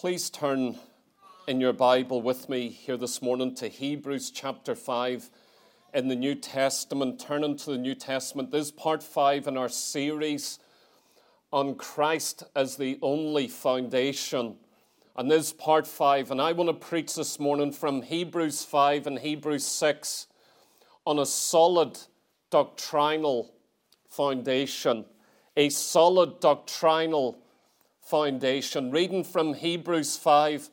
Please turn in your Bible with me here this morning to Hebrews chapter 5 in the New Testament. Turn into the New Testament. This is part 5 in our series on Christ as the only foundation. And this is part 5. And I want to preach this morning from Hebrews 5 and Hebrews 6 on a solid doctrinal foundation. A solid doctrinal foundation. Reading from Hebrews 5,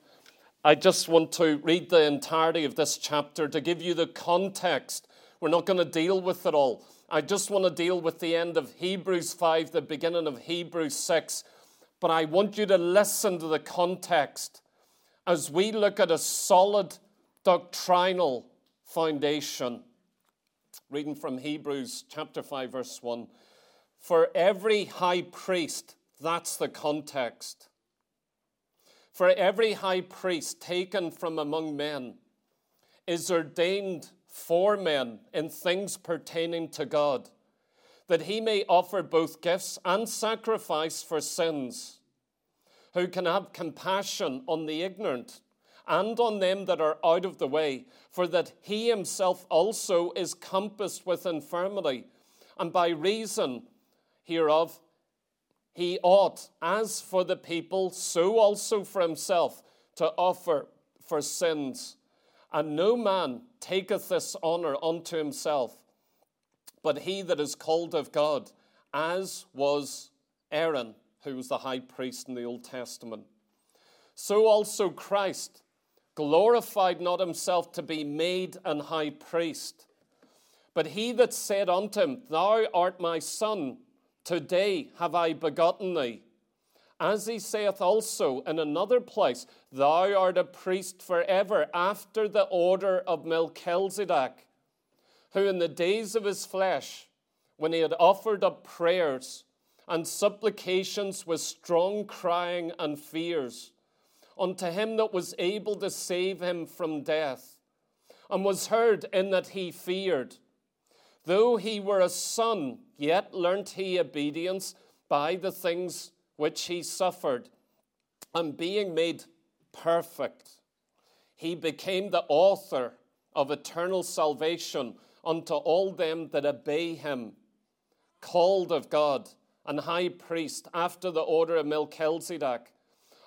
I just want to read the entirety of this chapter to give you the context. We're not going to deal with it all. I just want to deal with the end of Hebrews 5, the beginning of Hebrews 6. But I want you to listen to the context as we look at a solid doctrinal foundation. Reading from Hebrews chapter 5, verse 1. For every high priest that's the context. For every high priest taken from among men is ordained for men in things pertaining to God, that he may offer both gifts and sacrifice for sins, who can have compassion on the ignorant and on them that are out of the way, for that he himself also is compassed with infirmity, and by reason hereof he ought, as for the people, so also for himself, to offer for sins. And no man taketh this honor unto himself, but he that is called of God, as was Aaron, who was the high priest in the Old Testament. So also Christ glorified not himself to be made an high priest, but he that said unto him, Thou art my son. Today have I begotten thee. As he saith also in another place, Thou art a priest forever after the order of Melchizedek, who in the days of his flesh, when he had offered up prayers and supplications with strong crying and fears, unto him that was able to save him from death, and was heard in that he feared Though he were a son, yet learnt he obedience by the things which he suffered. And being made perfect, he became the author of eternal salvation unto all them that obey him, called of God and high priest after the order of Melchizedek,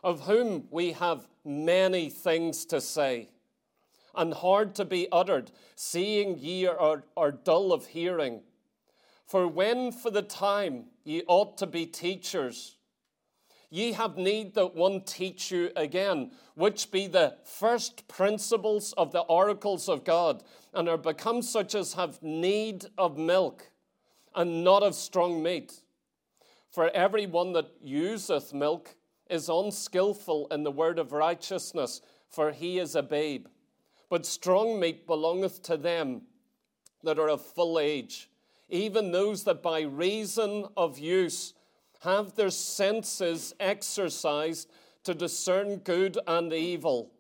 of whom we have many things to say and hard to be uttered, seeing ye are, are dull of hearing. For when for the time ye ought to be teachers, ye have need that one teach you again, which be the first principles of the oracles of God, and are become such as have need of milk, and not of strong meat. For every one that useth milk is unskillful in the word of righteousness, for he is a babe. But strong meat belongeth to them that are of full age, even those that by reason of use have their senses exercised to discern good and evil.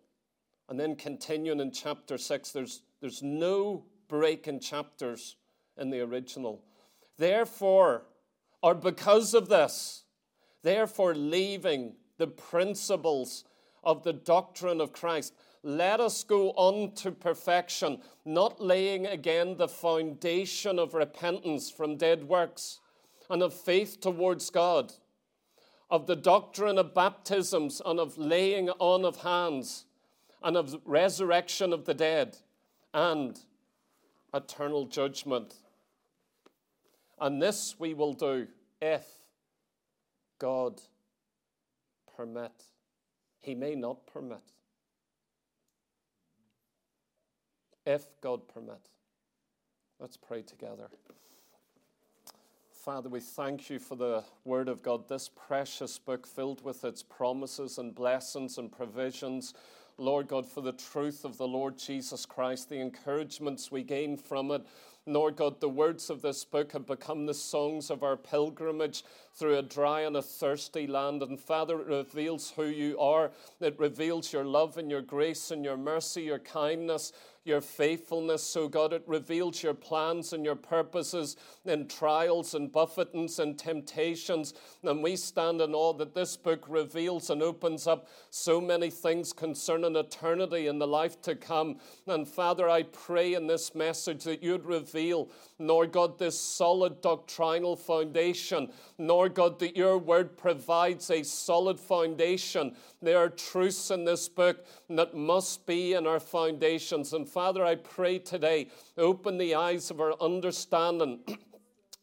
And then continuing in chapter 6, there's, there's no break in chapters in the original. Therefore, or because of this, therefore, leaving the principles of the doctrine of Christ, let us go on to perfection, not laying again the foundation of repentance from dead works and of faith towards God, of the doctrine of baptisms and of laying on of hands, and of resurrection of the dead, and eternal judgment. And this we will do if God permit. He may not permit. If God permit. Let's pray together. Father, we thank you for the Word of God, this precious book filled with its promises and blessings and provisions. Lord God, for the truth of the Lord Jesus Christ, the encouragements we gain from it. Lord God, the words of this book have become the songs of our pilgrimage through a dry and a thirsty land. And Father, it reveals who you are. It reveals your love and your grace and your mercy, your kindness, your faithfulness, oh God. It reveals your plans and your purposes in trials and buffetings and temptations. And we stand in awe that this book reveals and opens up so many things concerning eternity and the life to come. And Father, I pray in this message that you'd reveal, nor God, this solid doctrinal foundation. nor God, that your word provides a solid foundation. There are truths in this book that must be in our foundations. And Father, I pray today, open the eyes of our understanding.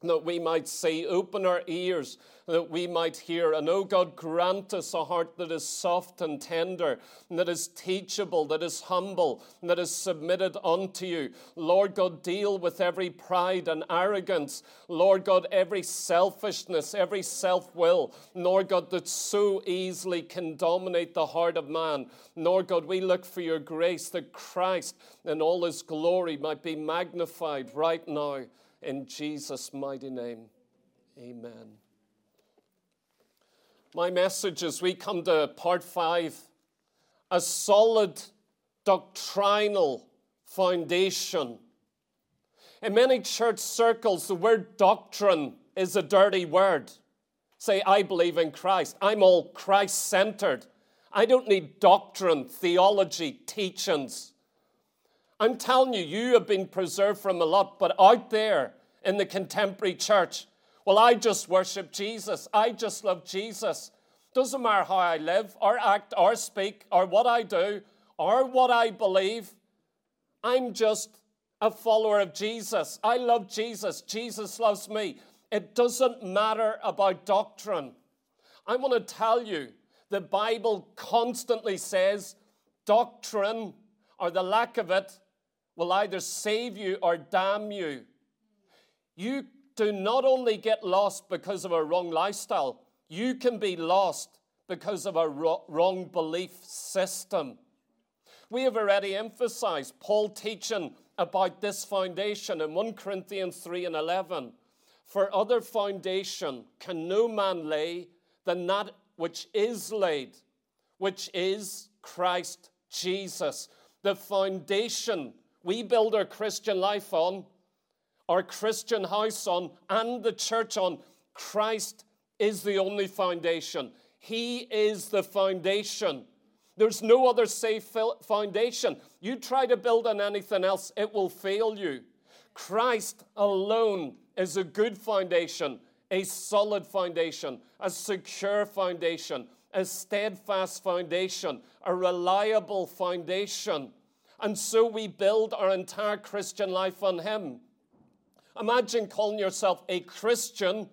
that we might see, open our ears, that we might hear. And oh God, grant us a heart that is soft and tender, and that is teachable, that is humble, and that is submitted unto you. Lord God, deal with every pride and arrogance. Lord God, every selfishness, every self will. Lord God, that so easily can dominate the heart of man. Lord God, we look for your grace that Christ in all his glory might be magnified right now. In Jesus' mighty name, amen my message as we come to part five a solid doctrinal foundation. In many church circles, the word doctrine is a dirty word. Say, I believe in Christ. I'm all Christ centered. I don't need doctrine, theology, teachings. I'm telling you, you have been preserved from a lot, but out there in the contemporary church, well, I just worship Jesus. I just love Jesus. Doesn't matter how I live, or act, or speak, or what I do, or what I believe. I'm just a follower of Jesus. I love Jesus. Jesus loves me. It doesn't matter about doctrine. I want to tell you the Bible constantly says doctrine or the lack of it will either save you or damn you. You do not only get lost because of a wrong lifestyle, you can be lost because of a wrong belief system. We have already emphasized Paul teaching about this foundation in 1 Corinthians 3 and 11. For other foundation can no man lay than that which is laid, which is Christ Jesus. The foundation we build our Christian life on our Christian house on and the church on. Christ is the only foundation. He is the foundation. There's no other safe foundation. You try to build on anything else, it will fail you. Christ alone is a good foundation, a solid foundation, a secure foundation, a steadfast foundation, a reliable foundation. And so we build our entire Christian life on Him. Imagine calling yourself a Christian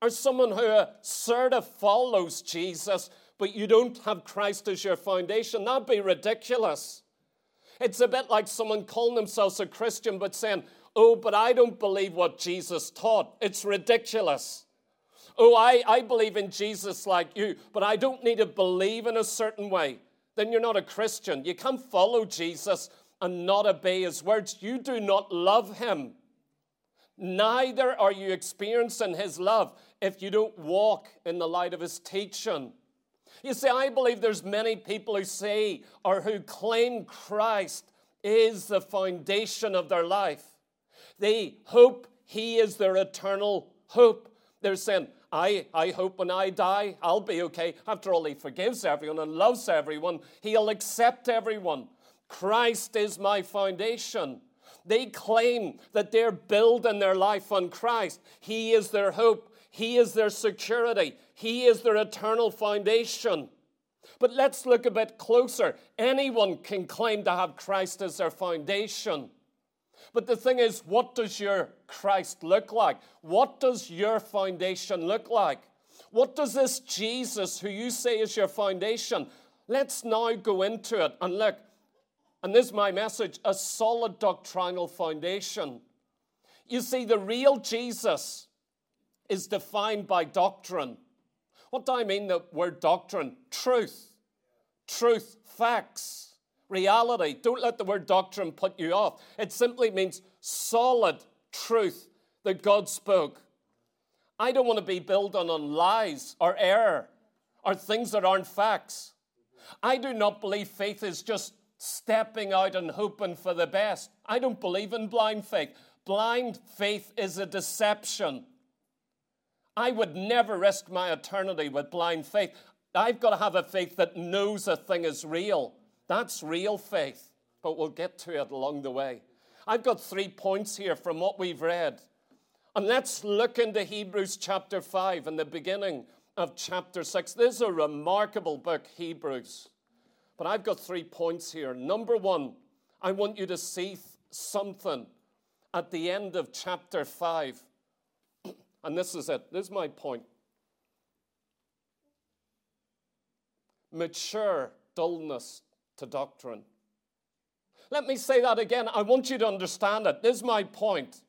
or someone who sort of follows Jesus, but you don't have Christ as your foundation. That'd be ridiculous. It's a bit like someone calling themselves a Christian but saying, Oh, but I don't believe what Jesus taught. It's ridiculous. Oh, I, I believe in Jesus like you, but I don't need to believe in a certain way. Then you're not a Christian. You can't follow Jesus and not obey his words. You do not love him. Neither are you experiencing his love if you don't walk in the light of his teaching. You see, I believe there's many people who say or who claim Christ is the foundation of their life. They hope he is their eternal hope. They're saying, I, I hope when I die, I'll be okay. After all, he forgives everyone and loves everyone. He'll accept everyone. Christ is my foundation. They claim that they're building their life on Christ. He is their hope, He is their security, He is their eternal foundation. But let's look a bit closer. Anyone can claim to have Christ as their foundation. But the thing is, what does your Christ look like? What does your foundation look like? What does this Jesus, who you say is your foundation, let's now go into it and look and this is my message a solid doctrinal foundation. You see, the real Jesus is defined by doctrine. What do I mean the word doctrine? Truth. Truth, facts, reality. Don't let the word doctrine put you off. It simply means solid truth that God spoke. I don't want to be built on, on lies or error or things that aren't facts. I do not believe faith is just stepping out and hoping for the best. I don't believe in blind faith. Blind faith is a deception. I would never risk my eternity with blind faith. I've got to have a faith that knows a thing is real. That's real faith, but we'll get to it along the way. I've got three points here from what we've read. And let's look into Hebrews chapter 5 and the beginning of chapter 6. This is a remarkable book, Hebrews. But I've got three points here. Number one, I want you to see something at the end of chapter 5. And this is it. This is my point. Mature dullness to doctrine. Let me say that again. I want you to understand it. This is my point.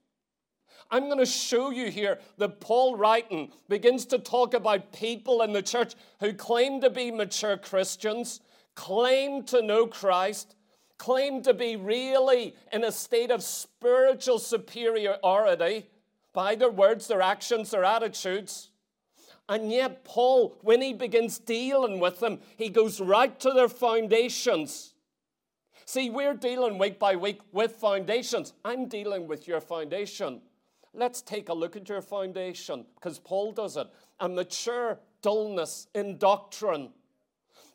I'm going to show you here that Paul writing begins to talk about people in the church who claim to be mature Christians, claim to know Christ, claim to be really in a state of spiritual superiority by their words, their actions, their attitudes. And yet, Paul, when he begins dealing with them, he goes right to their foundations. See, we're dealing week by week with foundations. I'm dealing with your foundation. Let's take a look at your foundation because Paul does it. A mature dullness in doctrine.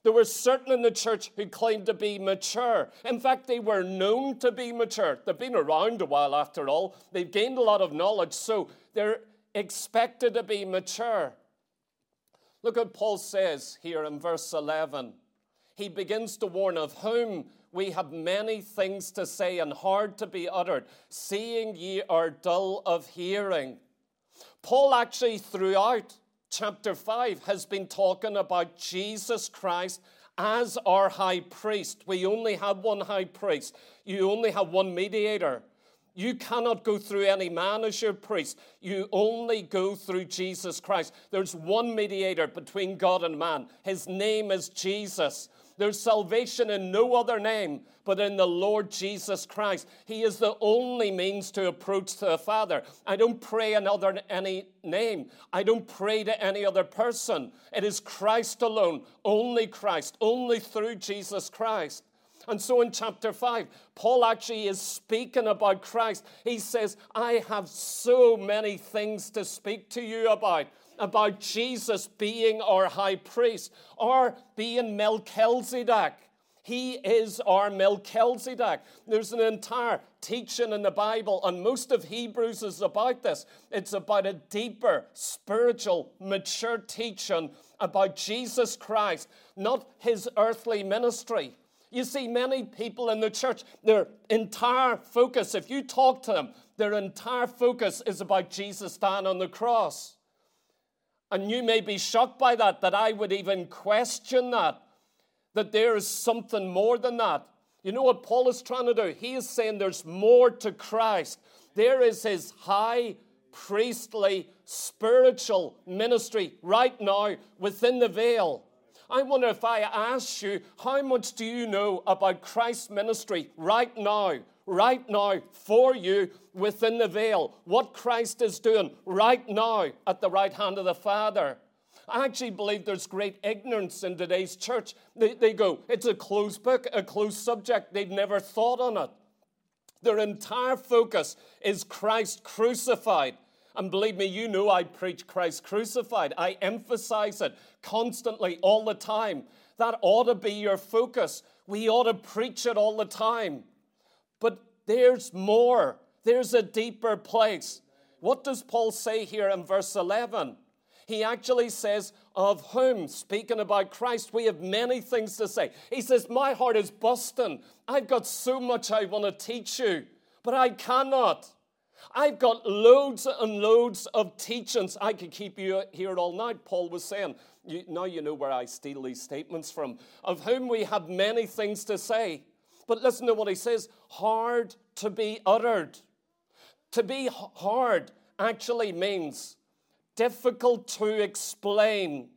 There were certain in the church who claimed to be mature. In fact, they were known to be mature. They've been around a while after all. They've gained a lot of knowledge, so they're expected to be mature. Look what Paul says here in verse 11. He begins to warn of whom we have many things to say and hard to be uttered, seeing ye are dull of hearing. Paul actually, throughout chapter 5, has been talking about Jesus Christ as our high priest. We only have one high priest, you only have one mediator. You cannot go through any man as your priest. You only go through Jesus Christ. There's one mediator between God and man. His name is Jesus. There's salvation in no other name but in the Lord Jesus Christ. He is the only means to approach to the Father. I don't pray another any name. I don't pray to any other person. It is Christ alone, only Christ, only through Jesus Christ. And so in chapter 5, Paul actually is speaking about Christ. He says, I have so many things to speak to you about about Jesus being our high priest or being Melchizedek. He is our Melchizedek. There's an entire teaching in the Bible, and most of Hebrews is about this. It's about a deeper, spiritual, mature teaching about Jesus Christ, not his earthly ministry. You see, many people in the church, their entire focus, if you talk to them, their entire focus is about Jesus dying on the cross. And you may be shocked by that, that I would even question that, that there is something more than that. You know what Paul is trying to do? He is saying there's more to Christ. There is his high priestly spiritual ministry right now within the veil. I wonder if I ask you, how much do you know about Christ's ministry right now? right now for you within the veil. What Christ is doing right now at the right hand of the Father. I actually believe there's great ignorance in today's church. They, they go, it's a closed book, a closed subject. They've never thought on it. Their entire focus is Christ crucified. And believe me, you know I preach Christ crucified. I emphasize it constantly, all the time. That ought to be your focus. We ought to preach it all the time. But there's more, there's a deeper place. What does Paul say here in verse 11? He actually says, Of whom, speaking about Christ, we have many things to say. He says, My heart is busting. I've got so much I want to teach you, but I cannot. I've got loads and loads of teachings. I could keep you here all night, Paul was saying. You, now you know where I steal these statements from. Of whom we have many things to say. But listen to what he says hard to be uttered. To be hard actually means difficult to explain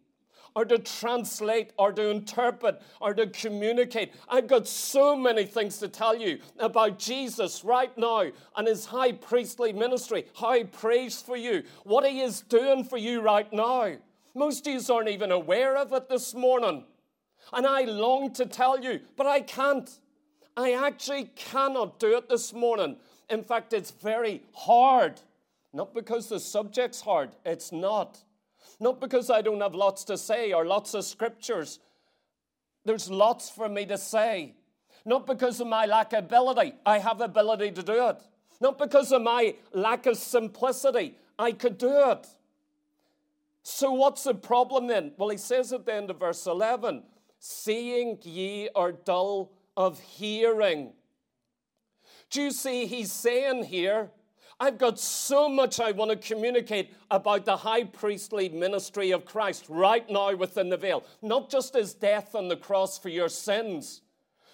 or to translate or to interpret or to communicate. I've got so many things to tell you about Jesus right now and his high priestly ministry, how he prays for you, what he is doing for you right now. Most of you aren't even aware of it this morning. And I long to tell you, but I can't. I actually cannot do it this morning. In fact, it's very hard. Not because the subject's hard, it's not. Not because I don't have lots to say or lots of scriptures. There's lots for me to say. Not because of my lack of ability, I have ability to do it. Not because of my lack of simplicity, I could do it. So, what's the problem then? Well, he says at the end of verse 11, seeing ye are dull of hearing. Do you see, he's saying here, I've got so much I want to communicate about the high priestly ministry of Christ right now within the veil. Not just his death on the cross for your sins.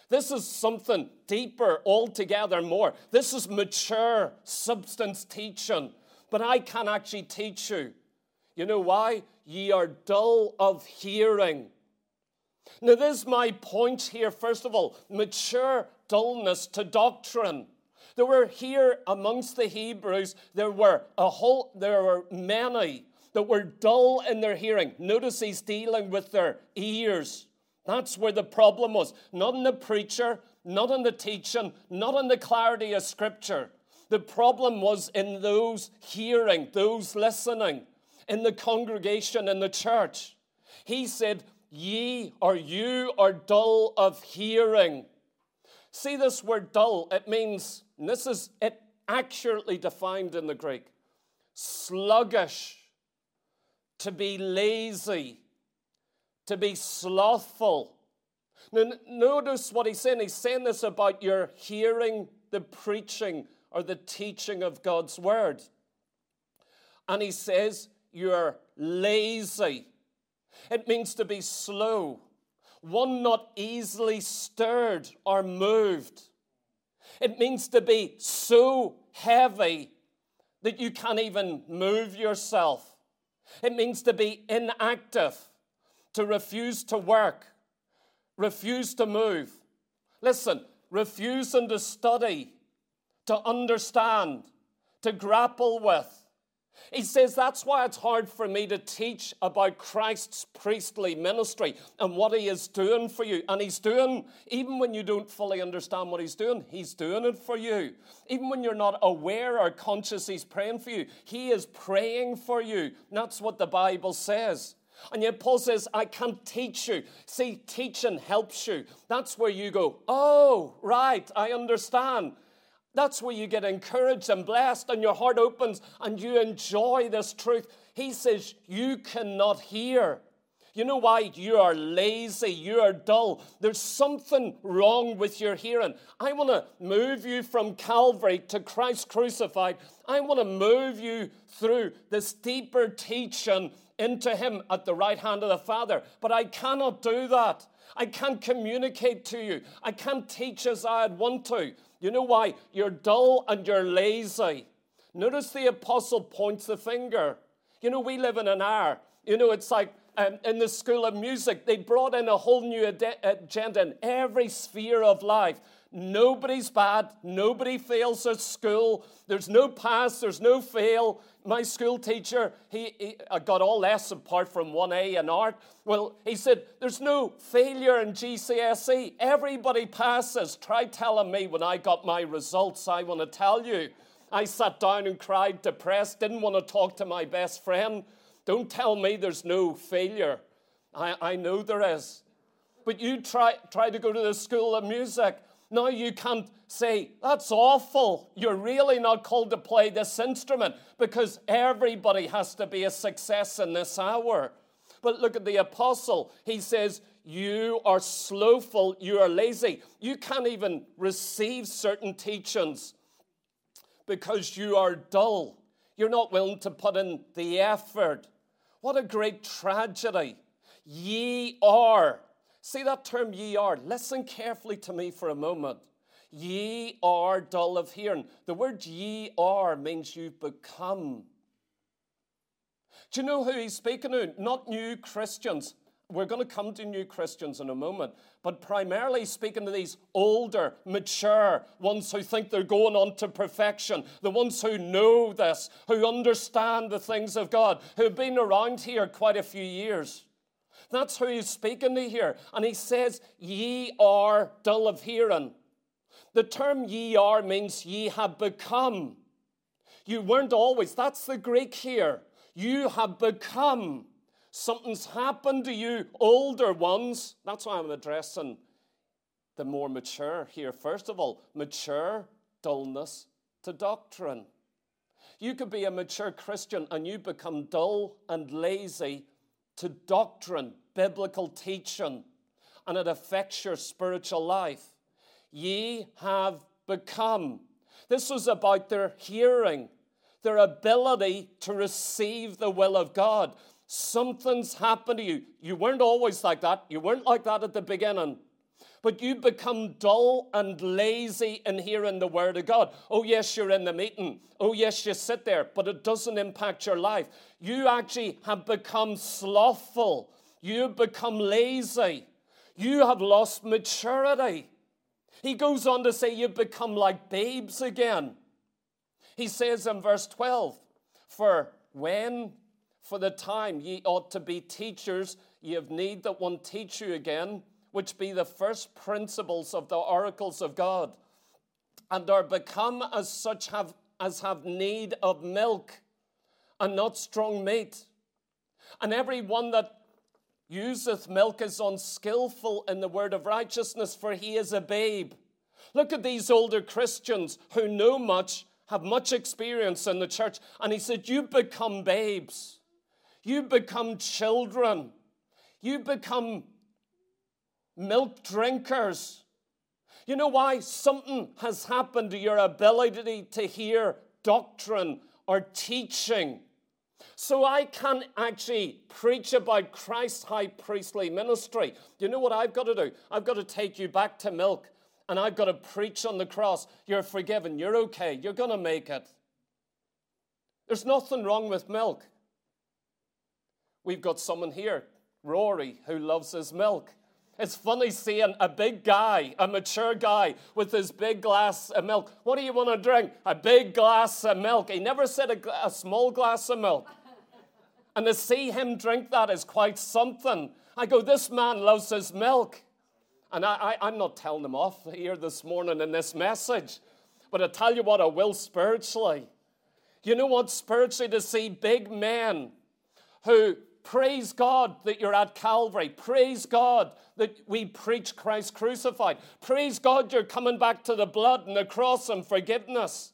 This is something deeper, altogether more. This is mature substance teaching. But I can't actually teach you. You know why? Ye are dull of hearing. Now, this is my point here. First of all, mature dullness to doctrine. There were here amongst the Hebrews, there were a whole, there were many that were dull in their hearing. Notice he's dealing with their ears. That's where the problem was. Not in the preacher, not in the teaching, not in the clarity of Scripture. The problem was in those hearing, those listening, in the congregation, in the church. He said, Ye or you are dull of hearing. See this word dull, it means, this is it accurately defined in the Greek sluggish, to be lazy, to be slothful. Now, notice what he's saying. He's saying this about your hearing the preaching or the teaching of God's word. And he says, You're lazy. It means to be slow, one not easily stirred or moved. It means to be so heavy that you can't even move yourself. It means to be inactive, to refuse to work, refuse to move. Listen, refusing to study, to understand, to grapple with, he says that's why it's hard for me to teach about Christ's priestly ministry and what he is doing for you. And he's doing, even when you don't fully understand what he's doing, he's doing it for you. Even when you're not aware or conscious he's praying for you, he is praying for you. That's what the Bible says. And yet Paul says, I can't teach you. See, teaching helps you. That's where you go, oh, right, I understand. That's where you get encouraged and blessed, and your heart opens and you enjoy this truth. He says, You cannot hear. You know why? You are lazy, you are dull. There's something wrong with your hearing. I want to move you from Calvary to Christ crucified. I want to move you through this deeper teaching into Him at the right hand of the Father. But I cannot do that. I can't communicate to you. I can't teach as I'd want to. You know why? You're dull and you're lazy. Notice the apostle points the finger. You know, we live in an hour. You know, it's like um, in the school of music, they brought in a whole new agenda in every sphere of life. Nobody's bad. Nobody fails at school. There's no pass. There's no fail. My school teacher, he, he I got all S apart from 1A in art. Well, he said, There's no failure in GCSE. Everybody passes. Try telling me when I got my results, I want to tell you. I sat down and cried, depressed, didn't want to talk to my best friend. Don't tell me there's no failure. I, I know there is. But you try, try to go to the school of music now you can't say, that's awful. You're really not called to play this instrument because everybody has to be a success in this hour. But look at the apostle. He says, You are slowful, you are lazy. You can't even receive certain teachings because you are dull. You're not willing to put in the effort. What a great tragedy. Ye are See that term ye are? Listen carefully to me for a moment. Ye are dull of hearing. The word ye are means you've become. Do you know who he's speaking to? Not new Christians. We're going to come to new Christians in a moment, but primarily speaking to these older, mature ones who think they're going on to perfection, the ones who know this, who understand the things of God, who have been around here quite a few years. That's who he's speaking to here. And he says, Ye are dull of hearing. The term ye are means ye have become. You weren't always. That's the Greek here. You have become. Something's happened to you, older ones. That's why I'm addressing the more mature here. First of all, mature dullness to doctrine. You could be a mature Christian and you become dull and lazy to doctrine, biblical teaching, and it affects your spiritual life. Ye have become. This was about their hearing, their ability to receive the will of God. Something's happened to you. You weren't always like that. You weren't like that at the beginning. But you become dull and lazy in hearing the word of God. Oh, yes, you're in the meeting. Oh, yes, you sit there, but it doesn't impact your life. You actually have become slothful. You've become lazy. You have lost maturity. He goes on to say, You've become like babes again. He says in verse 12, For when, for the time ye ought to be teachers, ye have need that one teach you again, which be the first principles of the oracles of God, and are become as such have as have need of milk and not strong meat. And every one that useth milk is unskillful in the word of righteousness, for he is a babe. Look at these older Christians who know much, have much experience in the church, and he said, You become babes, you become children, you become milk drinkers. You know why? Something has happened to your ability to hear doctrine or teaching. So I can actually preach about Christ's high priestly ministry. You know what I've got to do? I've got to take you back to milk and I've got to preach on the cross. You're forgiven. You're okay. You're going to make it. There's nothing wrong with milk. We've got someone here, Rory, who loves his milk. It's funny seeing a big guy, a mature guy, with his big glass of milk. What do you want to drink? A big glass of milk. He never said a, a small glass of milk. And to see him drink that is quite something. I go, this man loves his milk. And I, I, am not telling him off here this morning in this message, but I tell you what, I will spiritually. You know what? Spiritually, to see big men who Praise God that you're at Calvary. Praise God that we preach Christ crucified. Praise God you're coming back to the blood and the cross and forgiveness.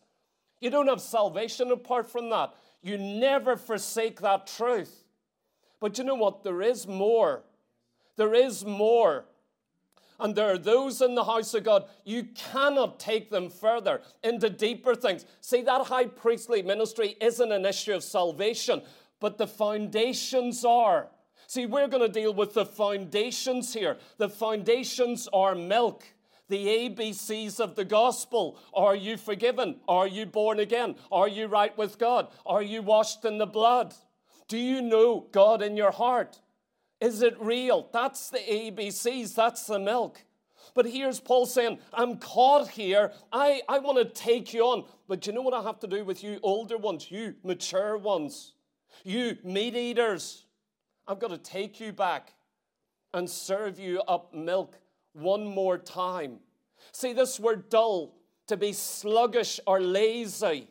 You don't have salvation apart from that. You never forsake that truth. But you know what? There is more. There is more. And there are those in the house of God, you cannot take them further into deeper things. See, that high priestly ministry isn't an issue of salvation, but the foundations are. See, we're going to deal with the foundations here. The foundations are milk. The ABCs of the gospel. Are you forgiven? Are you born again? Are you right with God? Are you washed in the blood? Do you know God in your heart? Is it real? That's the ABCs, that's the milk. But here's Paul saying, I'm caught here. I, I want to take you on. But you know what I have to do with you older ones, you mature ones? You meat eaters, I've got to take you back and serve you up milk one more time. See, this word dull, to be sluggish or lazy.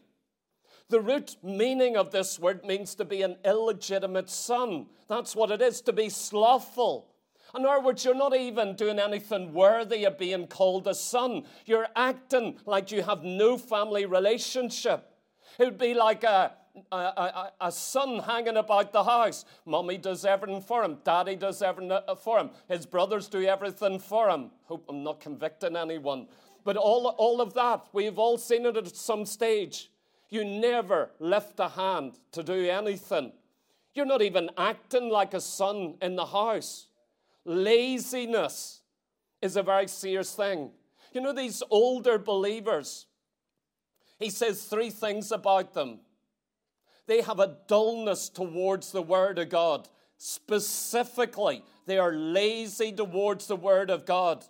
The root meaning of this word means to be an illegitimate son. That's what it is, to be slothful. In other words, you're not even doing anything worthy of being called a son. You're acting like you have no family relationship. It would be like a, a, a, a, son hanging about the house. Mummy does everything for him. Daddy does everything uh, for him. His brothers do everything for him. Hope I'm not convicting anyone. But all, all of that, we've all seen it at some stage. You never lift a hand to do anything. You're not even acting like a son in the house. Laziness is a very serious thing. You know, these older believers, he says three things about them they have a dullness towards the Word of God. Specifically, they are lazy towards the Word of God.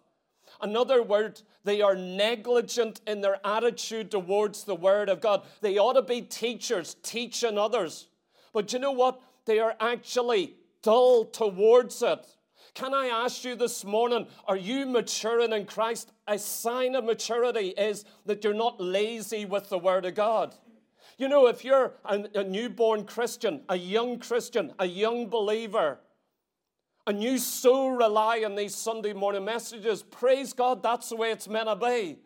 Another word, they are negligent in their attitude towards the Word of God. They ought to be teachers, teaching others. But you know what? They are actually dull towards it. Can I ask you this morning, are you maturing in Christ? A sign of maturity is that you're not lazy with the Word of God. You know, if you're a, a newborn Christian, a young Christian, a young believer, and you so rely on these Sunday morning messages, praise God, that's the way it's meant to be.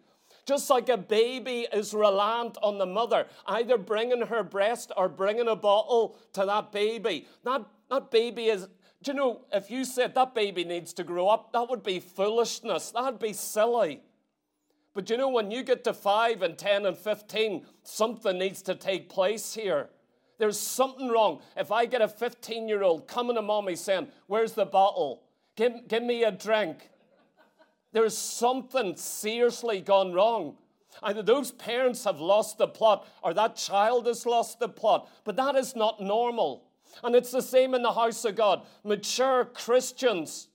Just like a baby is reliant on the mother, either bringing her breast or bringing a bottle to that baby. That, that baby is, do you know, if you said that baby needs to grow up, that would be foolishness. That'd be silly. But you know, when you get to 5 and 10 and 15, something needs to take place here. There's something wrong. If I get a 15 year old coming to mommy saying, Where's the bottle? Give, give me a drink. There's something seriously gone wrong. Either those parents have lost the plot or that child has lost the plot. But that is not normal. And it's the same in the house of God. Mature Christians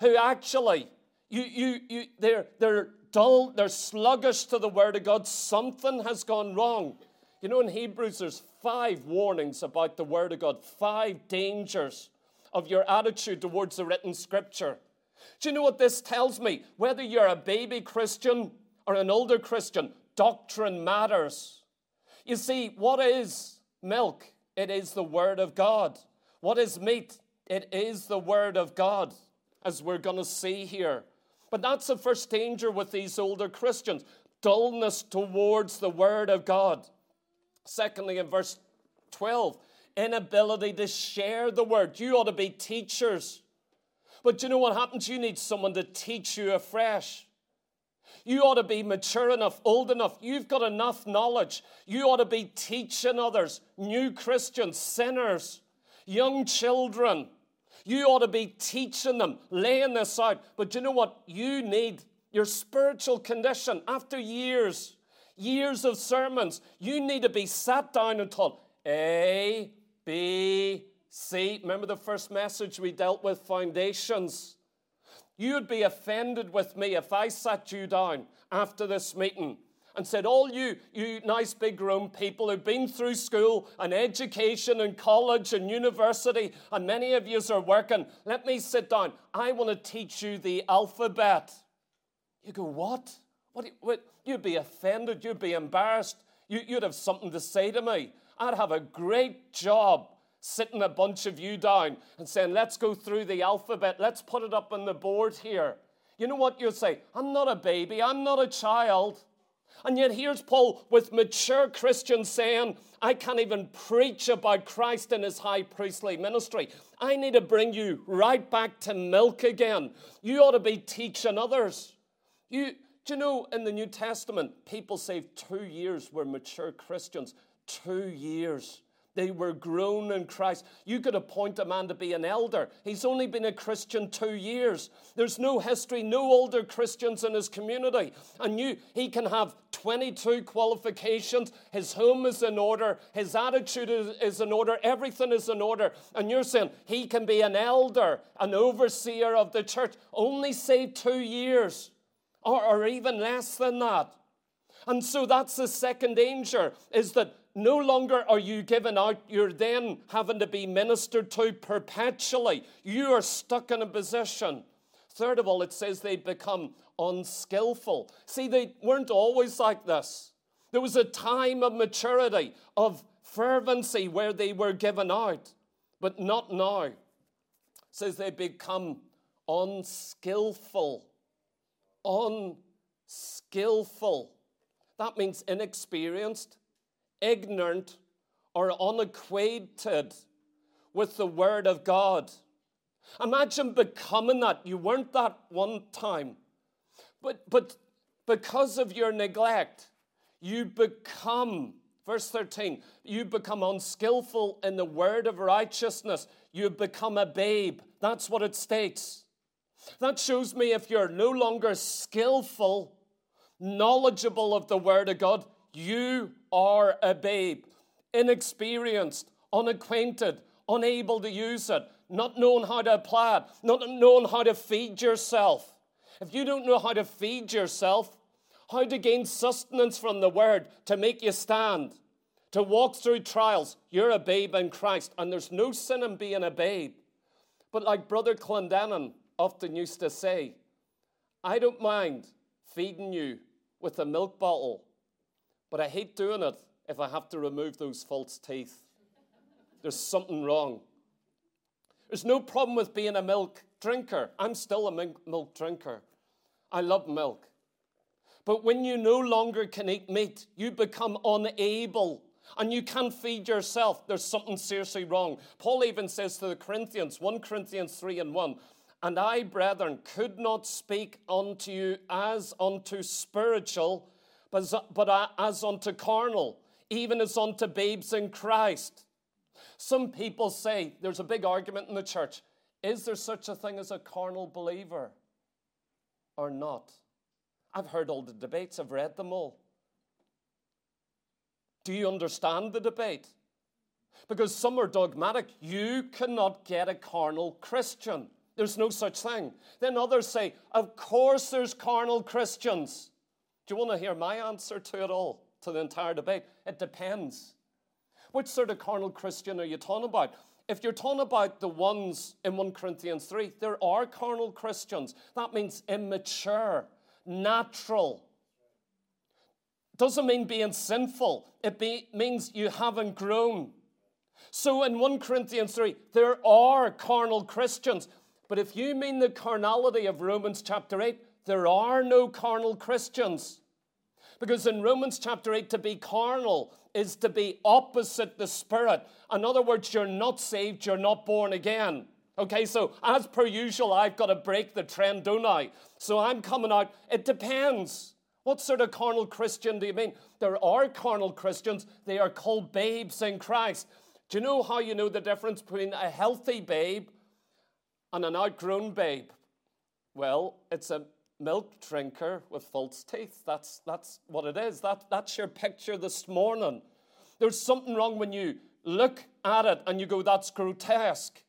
who actually, you, you, you, they're, they're dull, they're sluggish to the word of God. Something has gone wrong. You know, in Hebrews, there's five warnings about the Word of God, five dangers of your attitude towards the written Scripture. Do you know what this tells me? Whether you're a baby Christian or an older Christian, doctrine matters. You see, what is milk? It is the Word of God. What is meat? It is the Word of God, as we're going to see here. But that's the first danger with these older Christians dullness towards the Word of God. Secondly, in verse 12, inability to share the word. You ought to be teachers. But you know what happens? You need someone to teach you afresh. You ought to be mature enough, old enough. You've got enough knowledge. You ought to be teaching others, new Christians, sinners, young children. You ought to be teaching them, laying this out. But you know what? You need your spiritual condition after years years of sermons, you need to be sat down and taught A, B, C. Remember the first message we dealt with foundations? You'd be offended with me if I sat you down after this meeting and said, All you, you nice big room people who've been through school and education and college and university, and many of you are working, let me sit down. I want to teach you the alphabet. You go, What? What, what, you'd be offended, you'd be embarrassed, you, you'd have something to say to me. I'd have a great job sitting a bunch of you down and saying, let's go through the alphabet, let's put it up on the board here. You know what you'll say? I'm not a baby, I'm not a child. And yet, here's Paul with mature Christians saying, I can't even preach about Christ and his high priestly ministry. I need to bring you right back to milk again. You ought to be teaching others. You, do you know in the New Testament, people say two years were mature Christians? Two years. They were grown in Christ. You could appoint a man to be an elder. He's only been a Christian two years. There's no history, no older Christians in his community. And you, he can have 22 qualifications. His home is in order. His attitude is, is in order. Everything is in order. And you're saying he can be an elder, an overseer of the church. Only say two years or, or even less than that. And so that's the second danger is that no longer are you given out, you're then having to be ministered to perpetually. You are stuck in a position. Third of all, it says they become unskillful. See, they weren't always like this. There was a time of maturity, of fervency where they were given out, but not now. It says they become unskillful unskillful. That means inexperienced, ignorant, or unacquainted with the Word of God. Imagine becoming that. You weren't that one time. But, but because of your neglect, you become, verse 13, you become unskillful in the word of righteousness. You become a babe. That's what it states. That shows me if you're no longer skillful, knowledgeable of the Word of God, you are a babe, inexperienced, unacquainted, unable to use it, not knowing how to apply it, not knowing how to feed yourself. If you don't know how to feed yourself, how to gain sustenance from the Word to make you stand, to walk through trials, you're a babe in Christ, and there's no sin in being a babe. But like Brother Clendennen often used to say, I don't mind feeding you with a milk bottle, but I hate doing it if I have to remove those false teeth. There's something wrong. There's no problem with being a milk drinker. I'm still a milk drinker. I love milk. But when you no longer can eat meat, you become unable and you can't feed yourself. There's something seriously wrong. Paul even says to the Corinthians, 1 Corinthians 3 and 1, and I, brethren, could not speak unto you as unto spiritual, but, as unto carnal, even as unto babes in Christ. Some people say there's a big argument in the church is there such a thing as a carnal believer or not? I've heard all the debates, I've read them all. Do you understand the debate? Because some are dogmatic. You cannot get a carnal Christian. There's no such thing. Then others say, Of course, there's carnal Christians. You want to hear my answer to it all, to the entire debate? It depends. Which sort of carnal Christian are you talking about? If you're talking about the ones in 1 Corinthians 3, there are carnal Christians. That means immature, natural. Doesn't mean being sinful, it be, means you haven't grown. So in 1 Corinthians 3, there are carnal Christians. But if you mean the carnality of Romans chapter 8, there are no carnal Christians. Because in Romans chapter 8, to be carnal is to be opposite the Spirit. In other words, you're not saved, you're not born again. Okay, so as per usual, I've got to break the trend, don't I? So I'm coming out. It depends. What sort of carnal Christian do you mean? There are carnal Christians, they are called babes in Christ. Do you know how you know the difference between a healthy babe and an outgrown babe? Well, it's a milk drinker with false teeth. That's, that's what it is. That, that's your picture this morning. There's something wrong when you look at it and you go, that's grotesque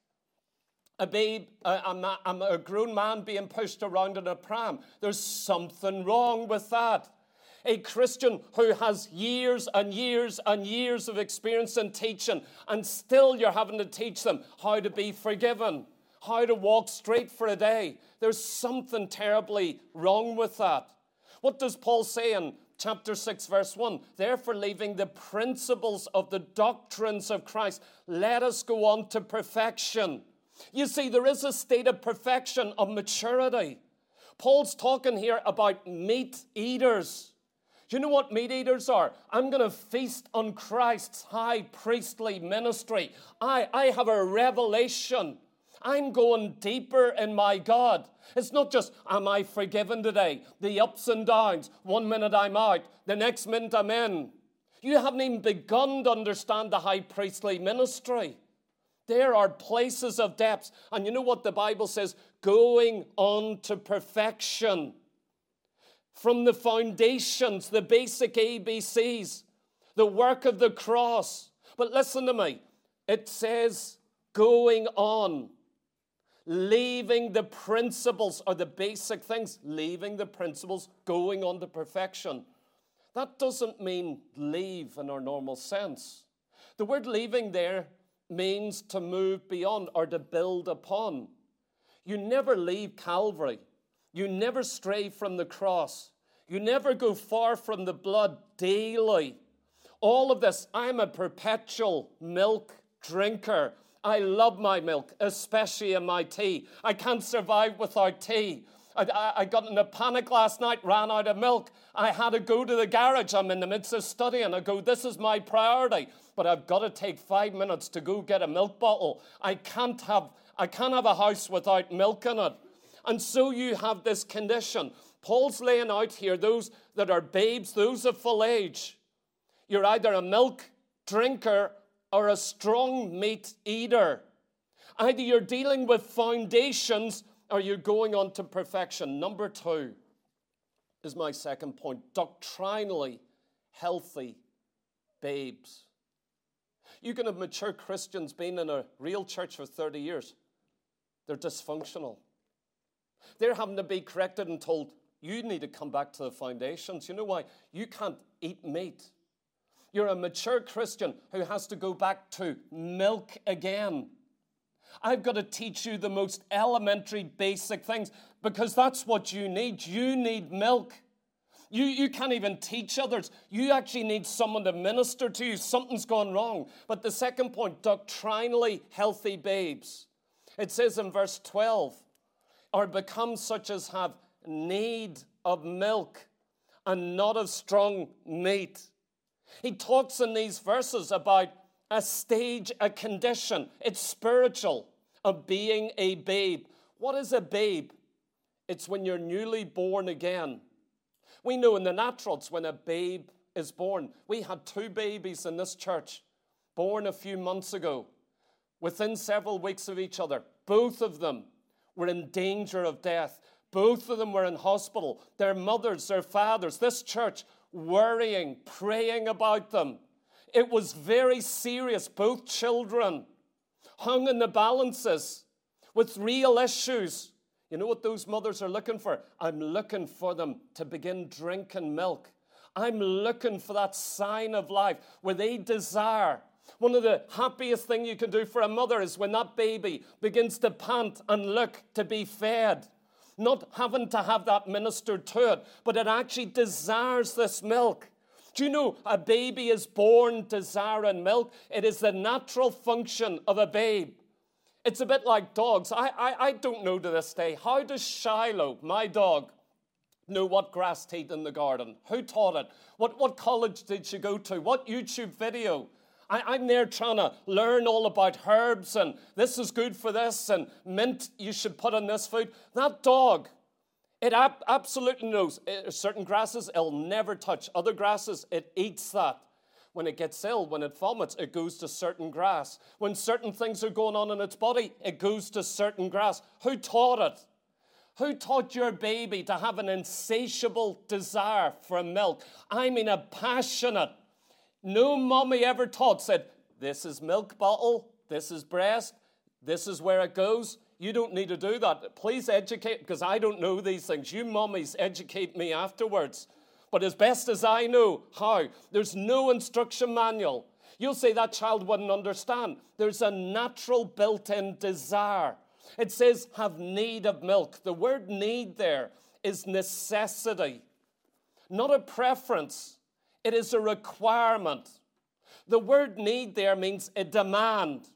a babe, a, a grown man being pushed around in a pram. There's something wrong with that. A Christian who has years and years and years of experience in teaching, and still you're having to teach them how to be forgiven, how to walk straight for a day. There's something terribly wrong with that. What does Paul say in chapter 6, verse 1? Therefore, leaving the principles of the doctrines of Christ, let us go on to perfection you see, there is a state of perfection, of maturity. Paul's talking here about meat eaters. Do you know what meat eaters are? I'm going to feast on Christ's high priestly ministry. I, I have a revelation. I'm going deeper in my God. It's not just, am I forgiven today? The ups and downs. One minute I'm out, the next minute I'm in. You haven't even begun to understand the high priestly ministry. There are places of depths. And you know what the Bible says? Going on to perfection. From the foundations, the basic ABCs, the work of the cross. But listen to me. It says going on, leaving the principles or the basic things, leaving the principles, going on to perfection. That doesn't mean leave in our normal sense. The word leaving there means to move beyond or to build upon. You never leave Calvary. You never stray from the cross. You never go far from the blood daily. All of this, I'm a perpetual milk drinker. I love my milk, especially in my tea. I can't survive without tea. I, I, I, got in a panic last night, ran out of milk. I had to go to the garage. I'm in the midst of studying. I go, this is my priority but I've got to take five minutes to go get a milk bottle. I can't have, I can't have a house without milk in it. And so you have this condition. Paul's laying out here those that are babes, those of full age. You're either a milk drinker or a strong meat eater. Either you're dealing with foundations or you're going on to perfection. Number two is my second point doctrinally healthy babes. You can have mature Christians been in a real church for 30 years. They're dysfunctional. They're having to be corrected and told, you need to come back to the foundations. You know why? You can't eat meat. You're a mature Christian who has to go back to milk again. I've got to teach you the most elementary, basic things because that's what you need. You need milk. You, you can't even teach others. You actually need someone to minister to you. Something's gone wrong. But the second point doctrinally healthy babes. It says in verse 12, are become such as have need of milk and not of strong meat. He talks in these verses about a stage, a condition. It's spiritual of being a babe. What is a babe? It's when you're newly born again. We know in the naturals when a babe is born. We had two babies in this church born a few months ago, within several weeks of each other. Both of them were in danger of death. Both of them were in hospital. Their mothers, their fathers, this church worrying, praying about them. It was very serious. Both children hung in the balances with real issues. You know what those mothers are looking for? I'm looking for them to begin drinking milk. I'm looking for that sign of life where they desire. One of the happiest things you can do for a mother is when that baby begins to pant and look to be fed. Not having to have that ministered to it, but it actually desires this milk. Do you know a baby is born desiring milk? It is the natural function of a babe. It's a bit like dogs. I, I, I don't know to this day. How does Shiloh, my dog, know what grass to eat in the garden? Who taught it? What, what college did she go to? What YouTube video? I, am there trying to learn all about herbs and this is good for this and mint you should put on this food. That dog, it ab- absolutely knows uh, certain grasses it'll never touch. Other grasses, it eats that. When it gets ill, when it vomits, it goes to certain grass. When certain things are going on in its body, it goes to certain grass. Who taught it? Who taught your baby to have an insatiable desire for milk? I mean, a passionate. No mommy ever taught, said, This is milk bottle, this is breast, this is where it goes. You don't need to do that. Please educate, because I don't know these things. You mummies educate me afterwards. But as best as I know how, there's no instruction manual. You'll say that child wouldn't understand. There's a natural built in desire. It says, have need of milk. The word need there is necessity, not a preference, it is a requirement. The word need there means a demand.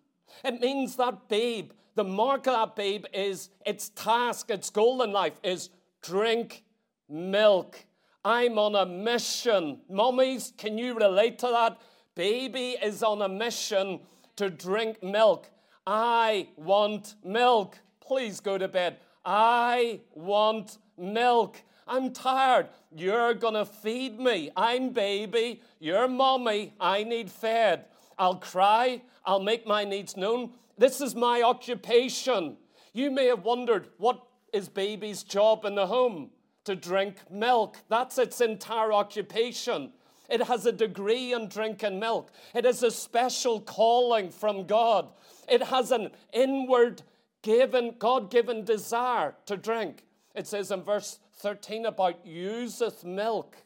It means that babe, the mark of that babe is its task, its goal in life is drink milk. I'm on a mission. Mummies, can you relate to that? Baby is on a mission to drink milk. I want milk. Please go to bed. I want milk. I'm tired. You're going to feed me. I'm baby. You're mommy. I need fed. I'll cry. I'll make my needs known. This is my occupation. You may have wondered what is baby's job in the home? to drink milk. That's its entire occupation. It has a degree in drinking milk. It is a special calling from God. It has an inward given, God given desire to drink. It says in verse 13 about useth milk.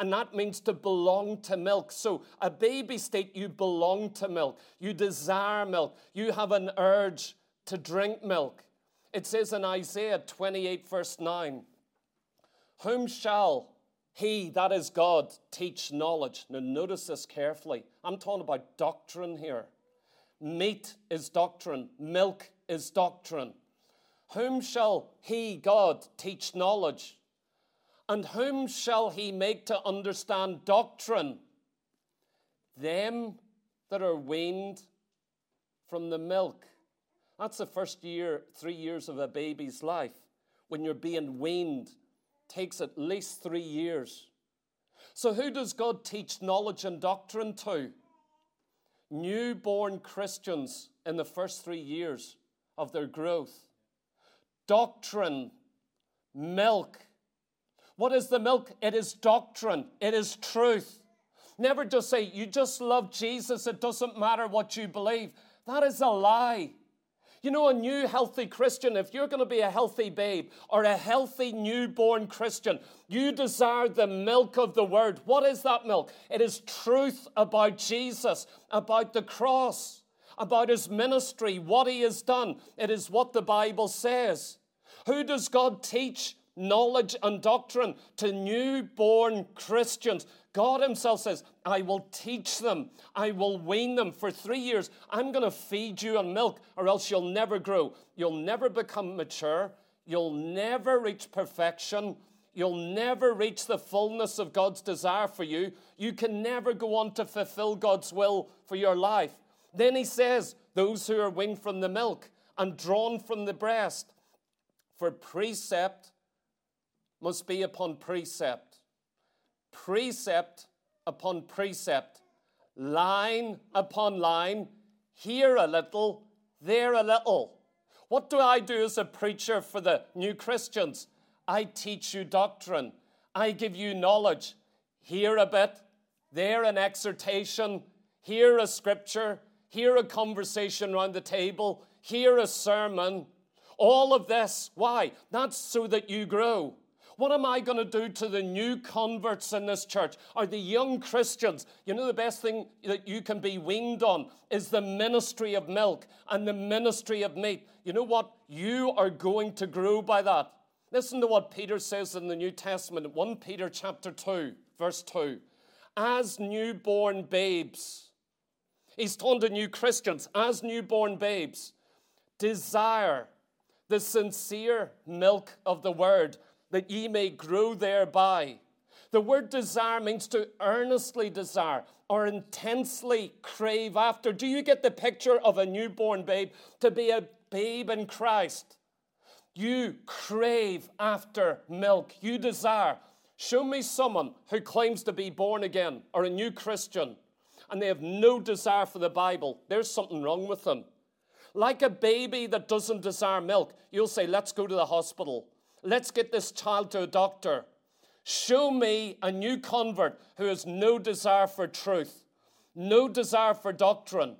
And that means to belong to milk. So, a baby state, you belong to milk. You desire milk. You have an urge to drink milk. It says in Isaiah 28, verse 9 whom shall he, that is God, teach knowledge? Now, notice this carefully. I'm talking about doctrine here. Meat is doctrine, milk is doctrine. Whom shall he, God, teach knowledge? And whom shall he make to understand doctrine? Them that are weaned from the milk. That's the first year, three years of a baby's life, when you're being weaned takes at least three years. So, who does God teach knowledge and doctrine to? Newborn Christians in the first three years of their growth. Doctrine, milk. What is the milk? It is doctrine, it is truth. Never just say, you just love Jesus, it doesn't matter what you believe. That is a lie. You know, a new healthy Christian, if you're going to be a healthy babe or a healthy newborn Christian, you desire the milk of the word. What is that milk? It is truth about Jesus, about the cross, about his ministry, what he has done. It is what the Bible says. Who does God teach knowledge and doctrine to newborn Christians? God Himself says, I will teach them, I will wean them for three years. I'm going to feed you on milk, or else you'll never grow. You'll never become mature. You'll never reach perfection. You'll never reach the fullness of God's desire for you. You can never go on to fulfill God's will for your life. Then he says, Those who are weaned from the milk and drawn from the breast, for precept must be upon precept, precept upon precept, line upon line, here a little, there a little. What do I do as a preacher for the new Christians? I teach you doctrine. I give you knowledge. Here a bit, there an exhortation, here a scripture, here a conversation around the table, hear a sermon. All of this, why? That's so that you grow. What am I going to do to the new converts in this church Are the young Christians? You know, the best thing that you can be weaned on is the ministry of milk and the ministry of meat. You know what? You are going to grow by that. Listen to what Peter says in the New Testament, 1 Peter chapter 2, verse 2. As newborn babes, he's talking to new Christians, as newborn babes, desire the sincere milk of the word, that ye may grow thereby. The word desire means to earnestly desire or intensely crave after. Do you get the picture of a newborn babe? To be a babe in Christ you crave after milk. You desire. Show me someone who claims to be born again or a new Christian and they have no desire for the Bible. There's something wrong with them. Like a baby that doesn't desire milk, you'll say, Let's go to the hospital. Let's get this child to a doctor. Show me a new convert who has no desire for truth, no desire for doctrine,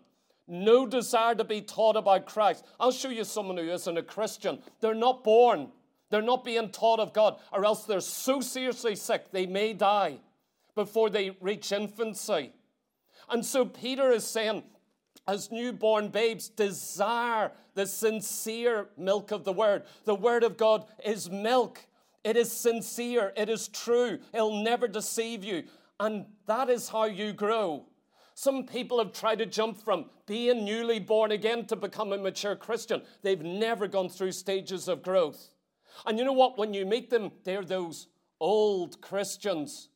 no desire to be taught about Christ. I'll show you someone who isn't a Christian. They're not born, they're not being taught of God, or else they're so seriously sick they may die before they reach infancy. And so Peter is saying, as newborn babes, desire the sincere milk of the Word. The Word of God is milk. It is sincere. It is true. It'll never deceive you. And that is how you grow. Some people have tried to jump from being newly born again to become a mature Christian. They've never gone through stages of growth. And you know what? When you meet them, they're those old Christians.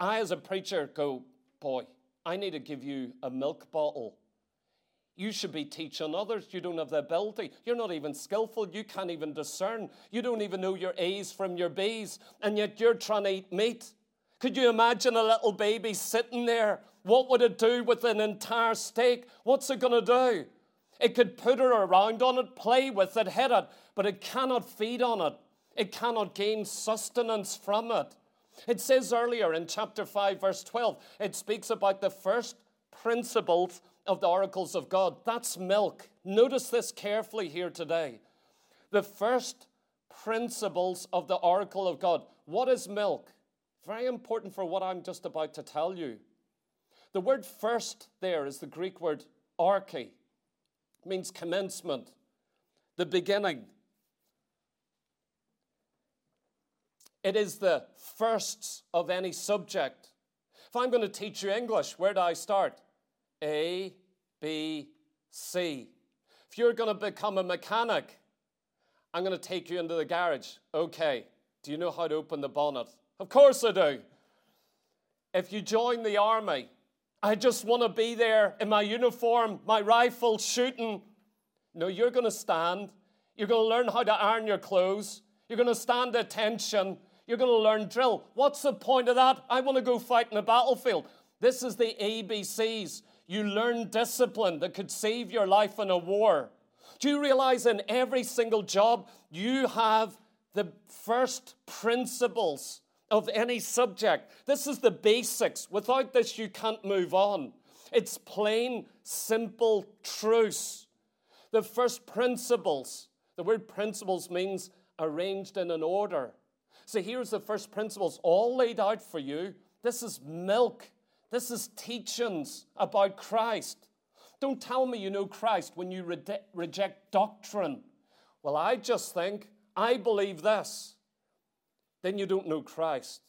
I, as a preacher, go, Boy, I need to give you a milk bottle. You should be teaching others. You don't have the ability. You're not even skillful. You can't even discern. You don't even know your A's from your B's. And yet you're trying to eat meat. Could you imagine a little baby sitting there what would it do with an entire steak? What's it going to do? It could put it around on it, play with it, hit it, but it cannot feed on it. It cannot gain sustenance from it. It says earlier in chapter 5, verse 12, it speaks about the first principles of the oracles of God. That's milk. Notice this carefully here today. The first principles of the oracle of God. What is milk? Very important for what I'm just about to tell you. The word first there is the Greek word arche, it means commencement, the beginning. It is the firsts of any subject. If I'm going to teach you English, where do I start? A, B, C. If you're going to become a mechanic, I'm going to take you into the garage. Okay, do you know how to open the bonnet? Of course I do. If you join the army, I just want to be there in my uniform, my rifle shooting. No, you're going to stand. You're going to learn how to iron your clothes. You're going to stand attention. You're going to learn drill. What's the point of that? I want to go fight in a battlefield. This is the ABCs. You learn discipline that could save your life in a war. Do you realize in every single job you have the first principles of any subject. This is the basics. Without this, you can't move on. It's plain, simple truths. The first principles. The word principles means arranged in an order. So here's the first principles, all laid out for you. This is milk. This is teachings about Christ. Don't tell me you know Christ when you re- reject doctrine. Well, I just think, I believe this. Then you don't know Christ.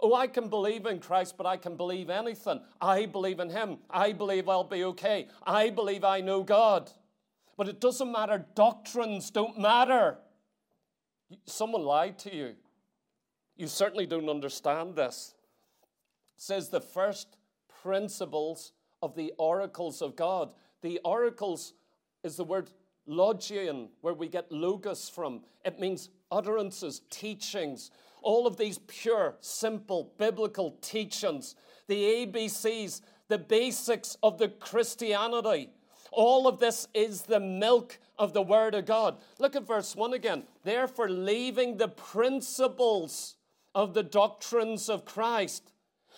Oh, I can believe in Christ, but I can believe anything. I believe in Him. I believe I'll be okay. I believe I know God. But it doesn't matter. Doctrines don't matter. Someone lied to you. You certainly don't understand this. Says the first principles of the oracles of God. The oracles is the word logion, where we get logos from. It means utterances, teachings, all of these pure, simple, biblical teachings, the ABCs, the basics of the Christianity. All of this is the milk of the Word of God. Look at verse 1 again. Therefore, leaving the principles of the doctrines of Christ.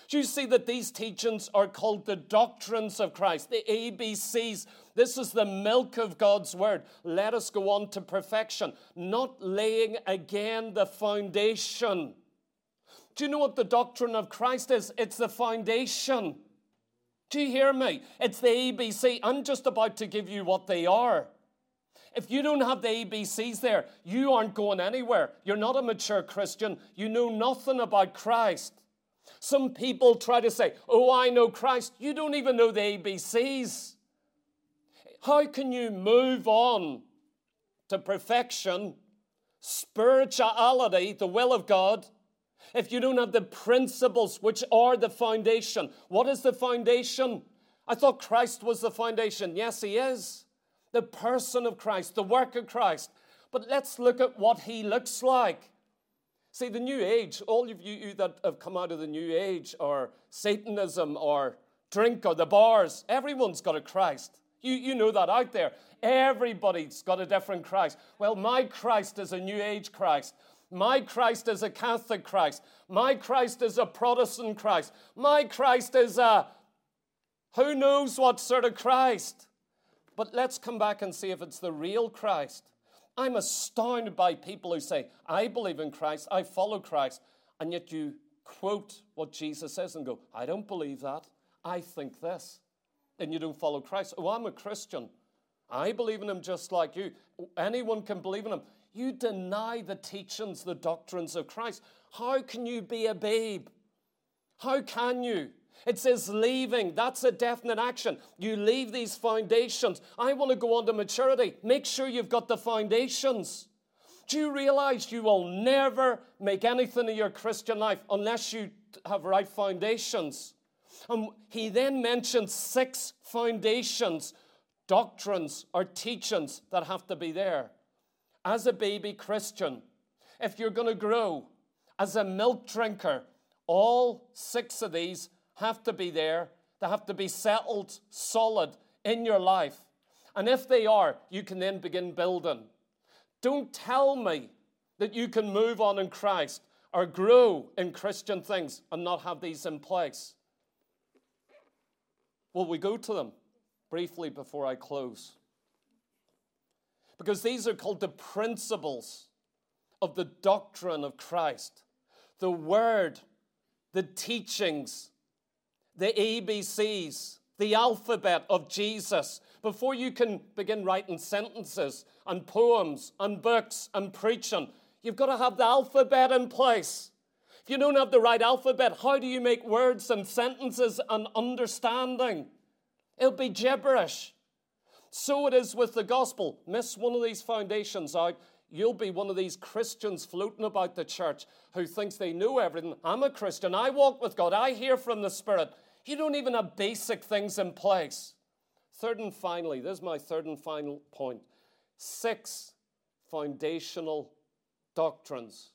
Do you see that these teachings are called the doctrines of Christ, the ABCs? This is the milk of God's word. Let us go on to perfection, not laying again the foundation. Do you know what the doctrine of Christ is? It's the foundation. Do you hear me? It's the ABC. I'm just about to give you what they are. If you don't have the ABCs there, you aren't going anywhere. You're not a mature Christian. You know nothing about Christ. Some people try to say, Oh, I know Christ. You don't even know the ABCs. How can you move on to perfection, spirituality, the will of God, if you don't have the principles which are the foundation? What is the foundation? I thought Christ was the foundation. Yes, He is the person of Christ, the work of Christ. But let's look at what he looks like. See, the New Age, all of you that have come out of the New Age or Satanism or drink or the bars, everyone's got a Christ. You, you know that out there. Everybody's got a different Christ. Well, my Christ is a New Age Christ. My Christ is a Catholic Christ. My Christ is a Protestant Christ. My Christ is a who knows what sort of Christ. But let's come back and see if it's the real Christ. I'm astounded by people who say, I believe in Christ, I follow Christ, and yet you quote what Jesus says and go, I don't believe that. I think this. And you don't follow Christ. Oh, I'm a Christian. I believe in him just like you. Anyone can believe in him. You deny the teachings, the doctrines of Christ. How can you be a babe? How can you? It says leaving. That's a definite action. You leave these foundations. I want to go on to maturity. Make sure you've got the foundations. Do you realize you will never make anything of your Christian life unless you have right foundations? And he then mentions six foundations, doctrines or teachings that have to be there. As a baby Christian, if you're going to grow as a milk drinker, all six of these have to be there. They have to be settled solid in your life. And if they are, you can then begin building. Don't tell me that you can move on in Christ or grow in Christian things and not have these in place. Will we go to them briefly before I close? Because these are called the principles of the doctrine of Christ, the word, the teachings, the ABCs, the alphabet of Jesus, before you can begin writing sentences and poems and books and preaching, you've got to have the alphabet in place. If you don't have the right alphabet, how do you make words and sentences and understanding? It'll be gibberish. So it is with the gospel. Miss one of these foundations out, you'll be one of these Christians floating about the church who thinks they know everything. I'm a Christian. I walk with God. I hear from the Spirit. You don't even have basic things in place. Third and finally, this is my third and final point six foundational doctrines.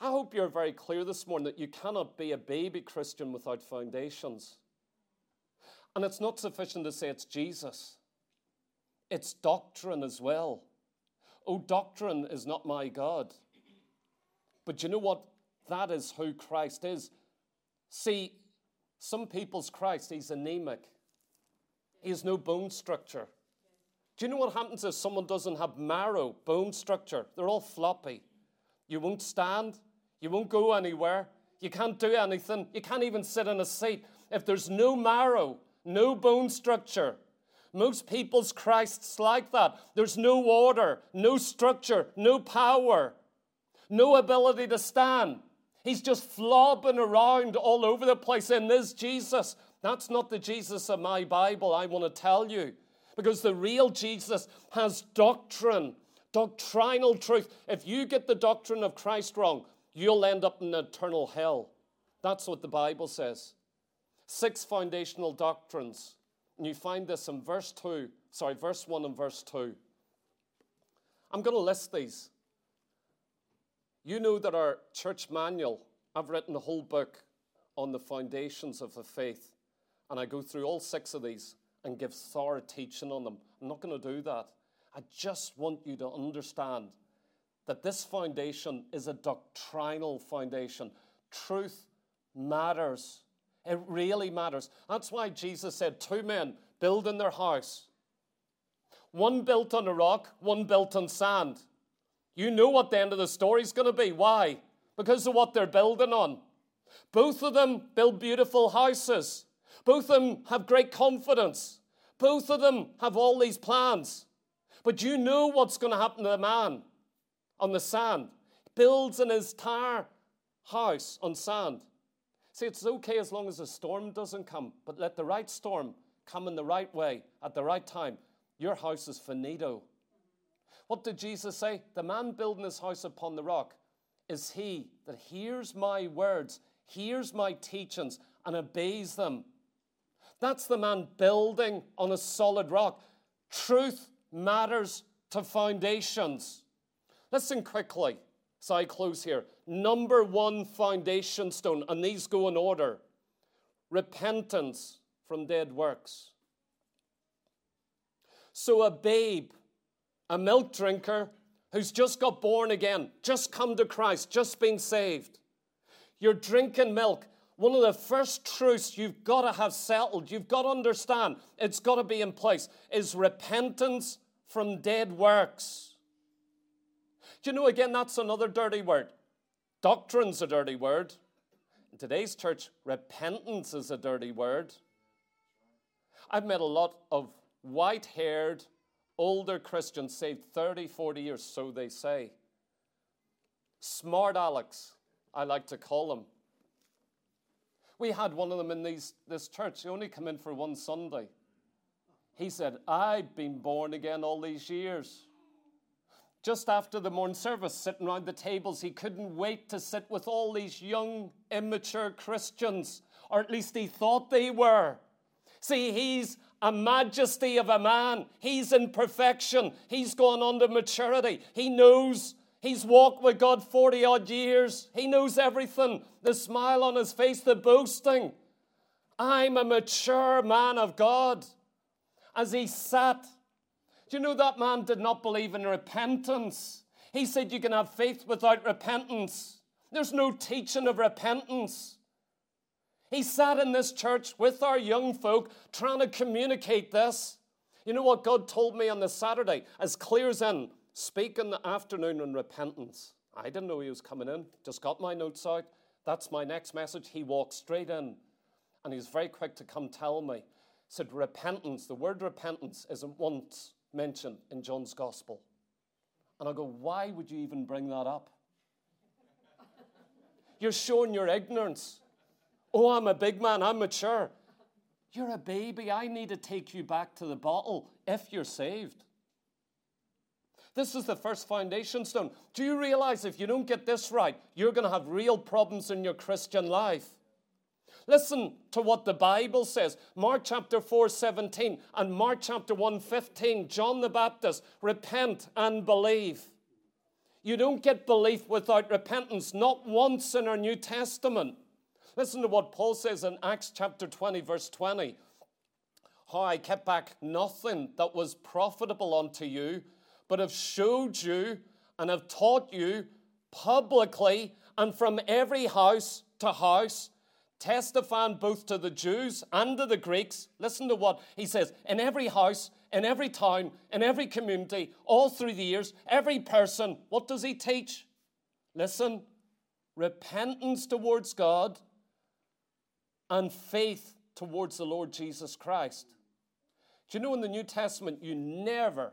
I hope you're very clear this morning that you cannot be a baby Christian without foundations. And it's not sufficient to say it's Jesus, it's doctrine as well. Oh, doctrine is not my God. But you know what? That is who Christ is. See, some people's Christ, he's anemic. He has no bone structure. Do you know what happens if someone doesn't have marrow, bone structure? They're all floppy. You won't stand. You won't go anywhere. You can't do anything. You can't even sit in a seat. If there's no marrow, no bone structure, Most people's Christ's like that. There's no order, no structure, no power, no ability to stand. He's just flopping around all over the place. And this Jesus, that's not the Jesus of my Bible, I want to tell you. Because the real Jesus has doctrine, doctrinal truth. If you get the doctrine of Christ wrong, you'll end up in eternal hell. That's what the Bible says. Six foundational doctrines. And you find this in verse 2, sorry, verse 1 and verse 2. I'm going to list these. You know that our church manual, I've written a whole book on the foundations of the faith. And I go through all six of these and give thorough teaching on them. I'm not going to do that. I just want you to understand that this foundation is a doctrinal foundation. Truth matters. It really matters. That's why Jesus said two men building their house. One built on a rock, one built on sand. You know what the end of the story is going to be. Why? Because of what they're building on. Both of them build beautiful houses. Both of them have great confidence. Both of them have all these plans. But you know what's going to happen to the man on the sand. He builds an entire house on sand. See, it's okay as long as a storm doesn't come, but let the right storm come in the right way at the right time. Your house is finito. What did Jesus say? The man building his house upon the rock is he that hears my words, hears my teachings, and obeys them. That's the man building on a solid rock. Truth matters to foundations. Listen quickly. So I close here. Number one foundation stone, and these go in order repentance from dead works. So a babe, a milk drinker who's just got born again, just come to Christ, just been saved, you're drinking milk. One of the first truths you've got to have settled, you've got to understand, it's got to be in place, is repentance from dead works. Do you know, again, that's another dirty word. Doctrine's a dirty word. In today's church, repentance is a dirty word. I've met a lot of white haired, older Christians saved 30, 40 years, so they say. Smart Alex, I like to call them. We had one of them in these, this church. He only came in for one Sunday. He said, I've been born again all these years just after the morning service, sitting around the tables, he couldn't wait to sit with all these young, immature Christians, or at least he thought they were. See, he's a majesty of a man. He's in perfection. He's gone on to maturity. He knows he's walked with God 40 odd years. He knows everything. The smile on his face, the boasting. I'm a mature man of God. As he sat do you know that man did not believe in repentance? He said you can have faith without repentance. There's no teaching of repentance. He sat in this church with our young folk trying to communicate this. You know what God told me on the Saturday, as clear as in, speak in the afternoon on repentance. I didn't know he was coming in, just got my notes out. That's my next message. He walked straight in and he's very quick to come tell me. He said, Repentance, the word repentance isn't once mentioned in John's gospel. And I go, why would you even bring that up? You're showing your ignorance. Oh, I'm a big man, I'm mature. You're a baby. I need to take you back to the bottle if you're saved. This is the first foundation stone. Do you realize if you don't get this right, you're going to have real problems in your Christian life? Listen to what the Bible says. Mark chapter 4, 17 and Mark chapter 1, 15. John the Baptist, repent and believe. You don't get belief without repentance, not once in our New Testament. Listen to what Paul says in Acts chapter 20, verse 20. How I kept back nothing that was profitable unto you, but have showed you and have taught you publicly and from every house to house testifying both to the Jews and to the Greeks. Listen to what he says in every house, in every town, in every community, all through the years, every person, what does he teach? Listen, repentance towards God and faith towards the Lord Jesus Christ. Do you know in the New Testament you never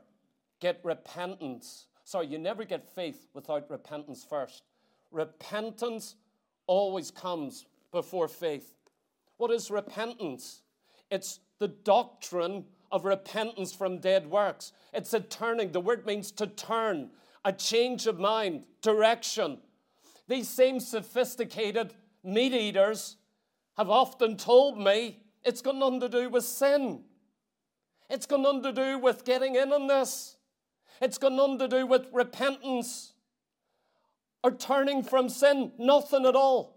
get repentance? Sorry, you never get faith without repentance first. Repentance always comes before faith. What is repentance? It's the doctrine of repentance from dead works. It's a turning. The word means to turn, a change of mind, direction. These same sophisticated meat eaters have often told me it's got nothing to do with sin. It's got nothing to do with getting in on this. It's got nothing to do with repentance or turning from sin. Nothing at all.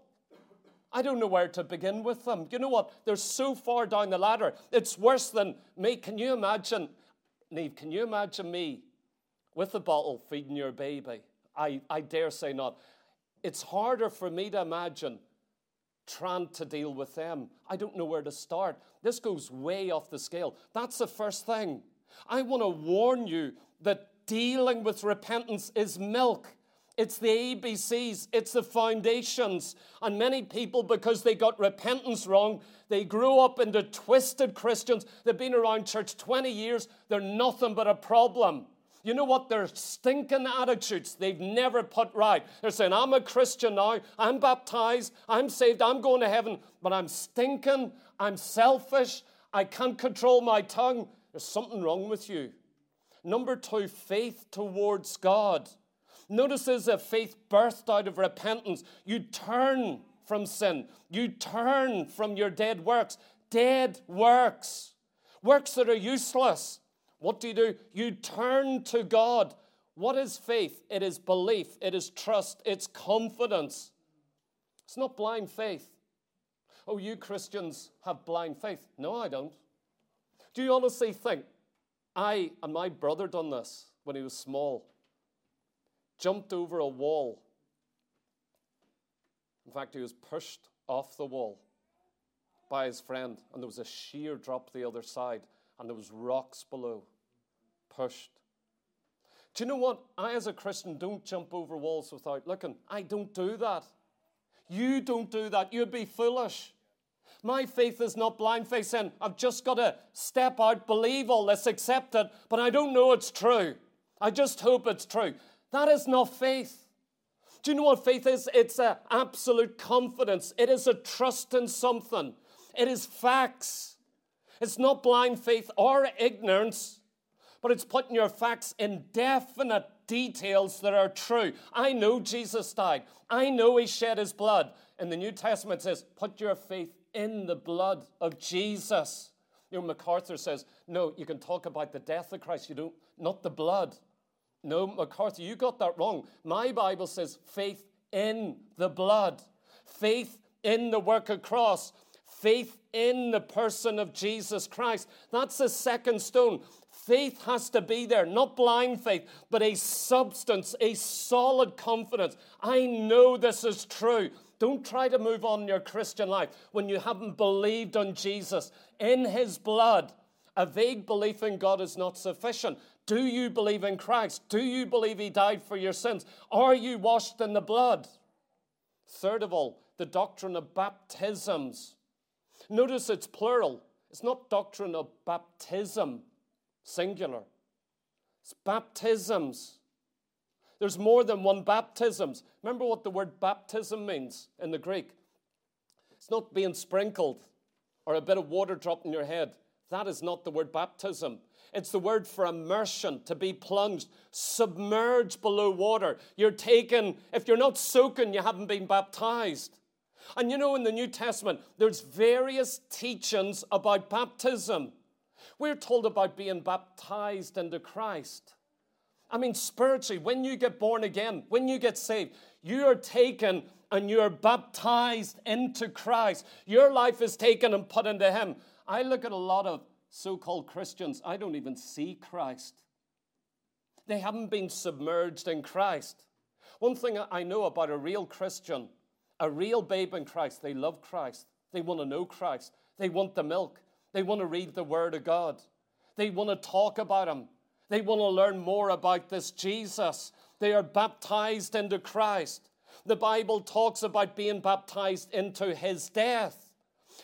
I don't know where to begin with them. You know what? They're so far down the ladder. It's worse than me. Can you imagine, Neve, can you imagine me with a bottle feeding your baby? I, I dare say not. It's harder for me to imagine trying to deal with them. I don't know where to start. This goes way off the scale. That's the first thing. I want to warn you that dealing with repentance is milk. It's the ABCs, it's the foundations. And many people, because they got repentance wrong, they grew up into twisted Christians. They've been around church 20 years, they're nothing but a problem. You know what? They're stinking attitudes they've never put right. They're saying, I'm a Christian now, I'm baptized, I'm saved, I'm going to heaven, but I'm stinking, I'm selfish, I can't control my tongue. There's something wrong with you. Number two, faith towards God. Notice there's a faith birthed out of repentance. You turn from sin, you turn from your dead works. Dead works, works that are useless. What do you do? You turn to God. What is faith? It is belief, it is trust, it's confidence. It's not blind faith. Oh, you Christians have blind faith. No, I don't. Do you honestly think I and my brother done this when he was small? jumped over a wall. In fact, he was pushed off the wall by his friend, and there was a sheer drop the other side, and there was rocks below. Pushed. Do you know what? I, as a Christian, don't jump over walls without looking. I don't do that. You don't do that. You'd be foolish. My faith is not blind faith saying, I've just got to step out, believe all this, accept it, but I don't know it's true. I just hope it's true. That is not faith. Do you know what faith is? It's an absolute confidence, it is a trust in something, it is facts. It's not blind faith or ignorance, but it's putting your facts in definite details that are true. I know Jesus died, I know he shed his blood. And the New Testament says, put your faith in the blood of Jesus. You know, MacArthur says, no, you can talk about the death of Christ, you don't, not the blood. No, MacArthur, you got that wrong. My Bible says faith in the blood, faith in the work of cross, faith in the person of Jesus Christ. That's the second stone. Faith has to be there, not blind faith, but a substance, a solid confidence. I know this is true. Don't try to move on in your Christian life when you haven't believed on Jesus. In his blood, a vague belief in God is not sufficient. Do you believe in Christ? Do you believe He died for your sins? Are you washed in the blood? Third of all, the doctrine of baptisms. Notice it's plural. It's not doctrine of baptism, singular. It's baptisms. There's more than one baptisms. Remember what the word baptism means in the Greek? It's not being sprinkled or a bit of water dropped in your head. That is not the word baptism. It's the word for immersion, to be plunged, submerged below water. You're taken, if you're not soaking, you haven't been baptized. And you know, in the New Testament, there's various teachings about baptism. We're told about being baptized into Christ. I mean, spiritually, when you get born again, when you get saved, you are taken and you're baptized into Christ. Your life is taken and put into Him. I look at a lot of so called Christians, I don't even see Christ. They haven't been submerged in Christ. One thing I know about a real Christian, a real babe in Christ, they love Christ. They want to know Christ. They want the milk. They want to read the Word of God. They want to talk about Him. They want to learn more about this Jesus. They are baptized into Christ. The Bible talks about being baptized into His death.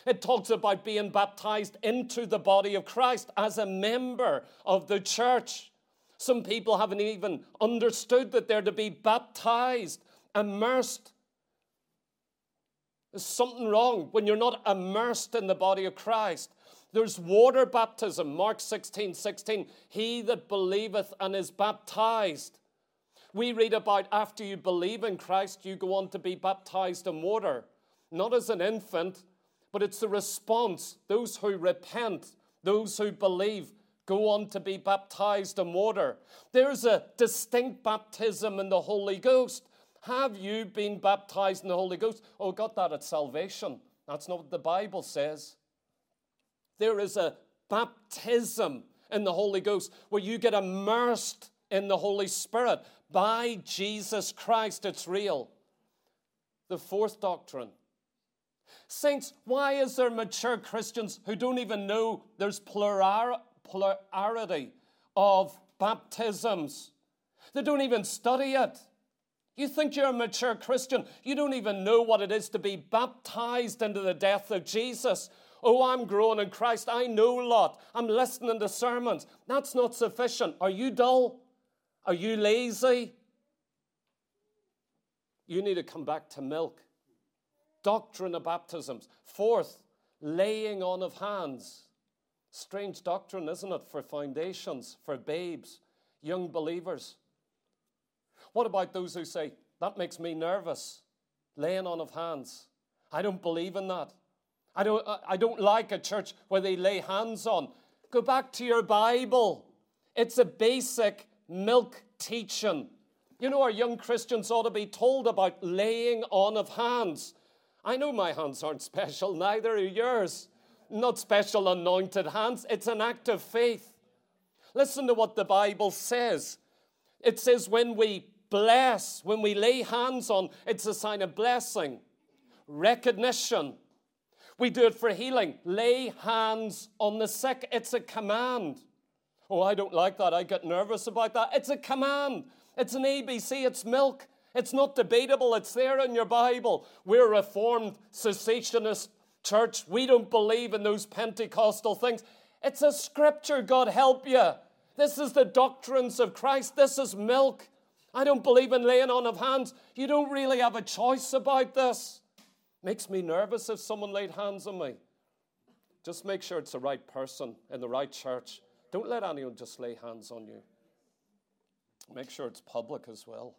It talks about being baptized into the body of Christ as a member of the church. Some people haven't even understood that they're to be baptized, immersed. There's something wrong when you're not immersed in the body of Christ. There's water baptism, Mark 16 16. He that believeth and is baptized. We read about after you believe in Christ, you go on to be baptized in water. Not as an infant, but it's the response. Those who repent, those who believe, go on to be baptized in water. There's a distinct baptism in the Holy Ghost. Have you been baptized in the Holy Ghost? Oh, got that at salvation. That's not what the Bible says. There is a baptism in the Holy Ghost where you get immersed in the Holy Spirit by Jesus Christ. It's real. The fourth doctrine. Saints, why is there mature Christians who don't even know there's plurality of baptisms? They don't even study it. You think you're a mature Christian. You don't even know what it is to be baptized into the death of Jesus. Oh, I'm growing in Christ. I know a lot. I'm listening to sermons. That's not sufficient. Are you dull? Are you lazy? You need to come back to milk. Doctrine of baptisms. Fourth, laying on of hands. Strange doctrine, isn't it, for foundations, for babes, young believers? What about those who say, that makes me nervous? Laying on of hands. I don't believe in that. I don't, I don't like a church where they lay hands on. Go back to your Bible. It's a basic milk teaching. You know, our young Christians ought to be told about laying on of hands. I know my hands aren't special, neither are yours. Not special anointed hands, it's an act of faith. Listen to what the Bible says. It says, when we bless, when we lay hands on, it's a sign of blessing, recognition, we do it for healing. Lay hands on the sick. It's a command. Oh, I don't like that. I get nervous about that. It's a command. It's an ABC. It's milk. It's not debatable. It's there in your Bible. We're a reformed cessationist church. We don't believe in those Pentecostal things. It's a scripture. God help you. This is the doctrines of Christ. This is milk. I don't believe in laying on of hands. You don't really have a choice about this. Makes me nervous if someone laid hands on me. Just make sure it's the right person in the right church. Don't let anyone just lay hands on you. Make sure it's public as well.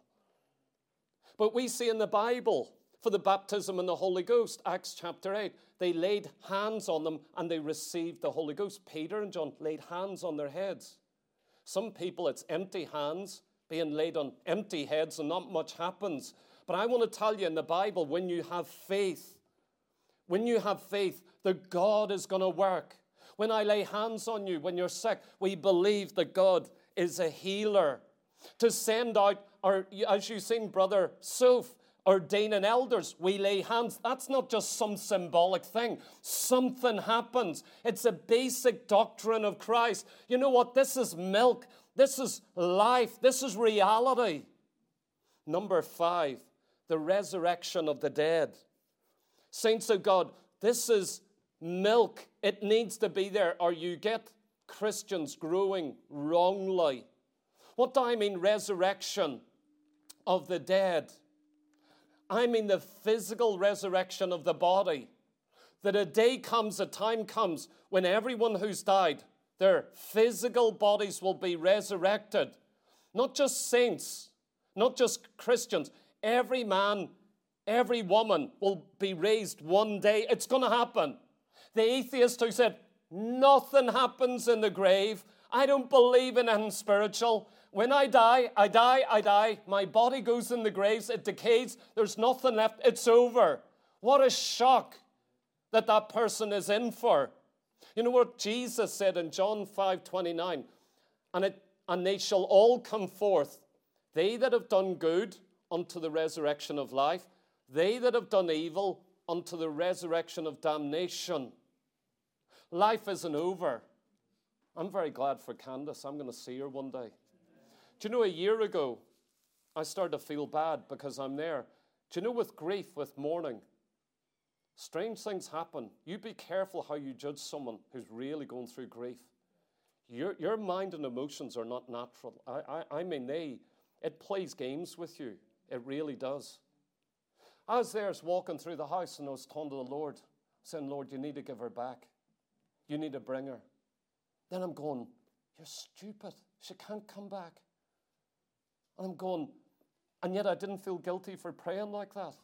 But we see in the Bible for the baptism in the Holy Ghost, Acts chapter 8, they laid hands on them and they received the Holy Ghost. Peter and John laid hands on their heads. Some people, it's empty hands being laid on empty heads and not much happens. But I want to tell you in the Bible, when you have faith, when you have faith that God is going to work, when I lay hands on you, when you're sick, we believe that God is a healer. To send out, or as you've seen, Brother Soph, ordaining elders, we lay hands. That's not just some symbolic thing. Something happens. It's a basic doctrine of Christ. You know what? This is milk. This is life. This is reality. Number five, the resurrection of the dead. Saints of God, this is milk. It needs to be there, or you get Christians growing wrongly. What do I mean, resurrection of the dead? I mean the physical resurrection of the body. That a day comes, a time comes when everyone who's died, their physical bodies will be resurrected. Not just saints, not just Christians, Every man, every woman will be raised one day. It's going to happen. The atheist who said, Nothing happens in the grave. I don't believe in anything spiritual. When I die, I die, I die. My body goes in the graves, it decays, there's nothing left, it's over. What a shock that that person is in for. You know what Jesus said in John 5 29? And, it, and they shall all come forth, they that have done good unto the resurrection of life, they that have done evil unto the resurrection of damnation. Life isn't over. I'm very glad for Candace. I'm going to see her one day. Do you know, a year ago, I started to feel bad because I'm there. Do you know, with grief, with mourning, Strange things happen. You be careful how you judge someone who's really going through grief. Your, your mind and emotions are not natural. I, I, I mean, they, it plays games with you. It really does. I was there walking through the house and I was talking to the Lord, saying, Lord, you need to give her back. You need to bring her. Then I'm going, You're stupid. She can't come back. And I'm going, and yet I didn't feel guilty for praying like that.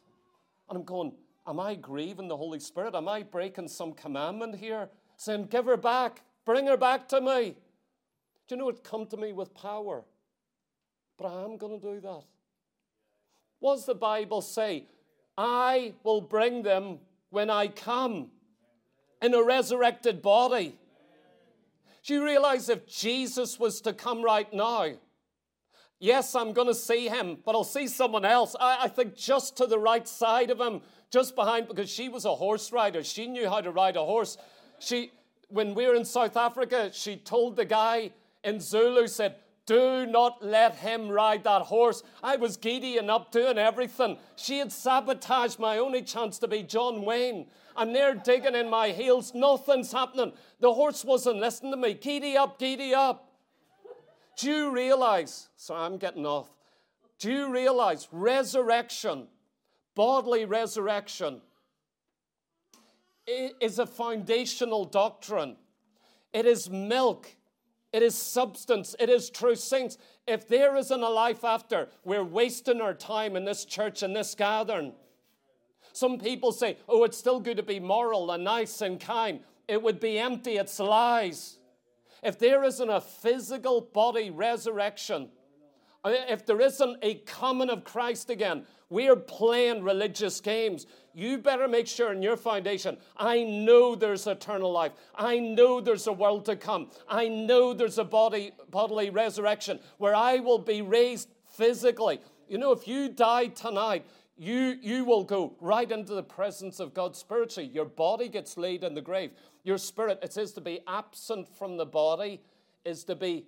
And I'm going, Am I grieving the Holy Spirit? Am I breaking some commandment here? Saying, Give her back, bring her back to me. Do you know it come to me with power? But I am going to do that. What does the Bible say? I will bring them when I come in a resurrected body. Do you realize if Jesus was to come right now, yes, I'm going to see him, but I'll see someone else. I, I, think just to the right side of him, just behind, because she was a horse rider. She knew how to ride a horse. She, when we were in South Africa, she told the guy in Zulu, said, do not let him ride that horse. I was giddy and up doing everything. She had sabotaged my only chance to be John Wayne. I'm there digging in my heels. Nothing's happening. The horse wasn't listening to me. Giddy up, giddy up. Do you realize? So I'm getting off. Do you realize resurrection, bodily resurrection, is a foundational doctrine? It is milk it is substance. It is true saints. If there isn't a life after, we're wasting our time in this church and this gathering. Some people say, oh, it's still good to be moral and nice and kind. It would be empty, it's lies. If there isn't a physical body resurrection, if there isn't a coming of Christ again, we're playing religious games. You better make sure in your foundation, I know there's eternal life. I know there's a world to come. I know there's a body, bodily resurrection where I will be raised physically. You know, if you die tonight, you, you will go right into the presence of God spiritually. Your body gets laid in the grave. Your spirit, it says to be absent from the body, is to be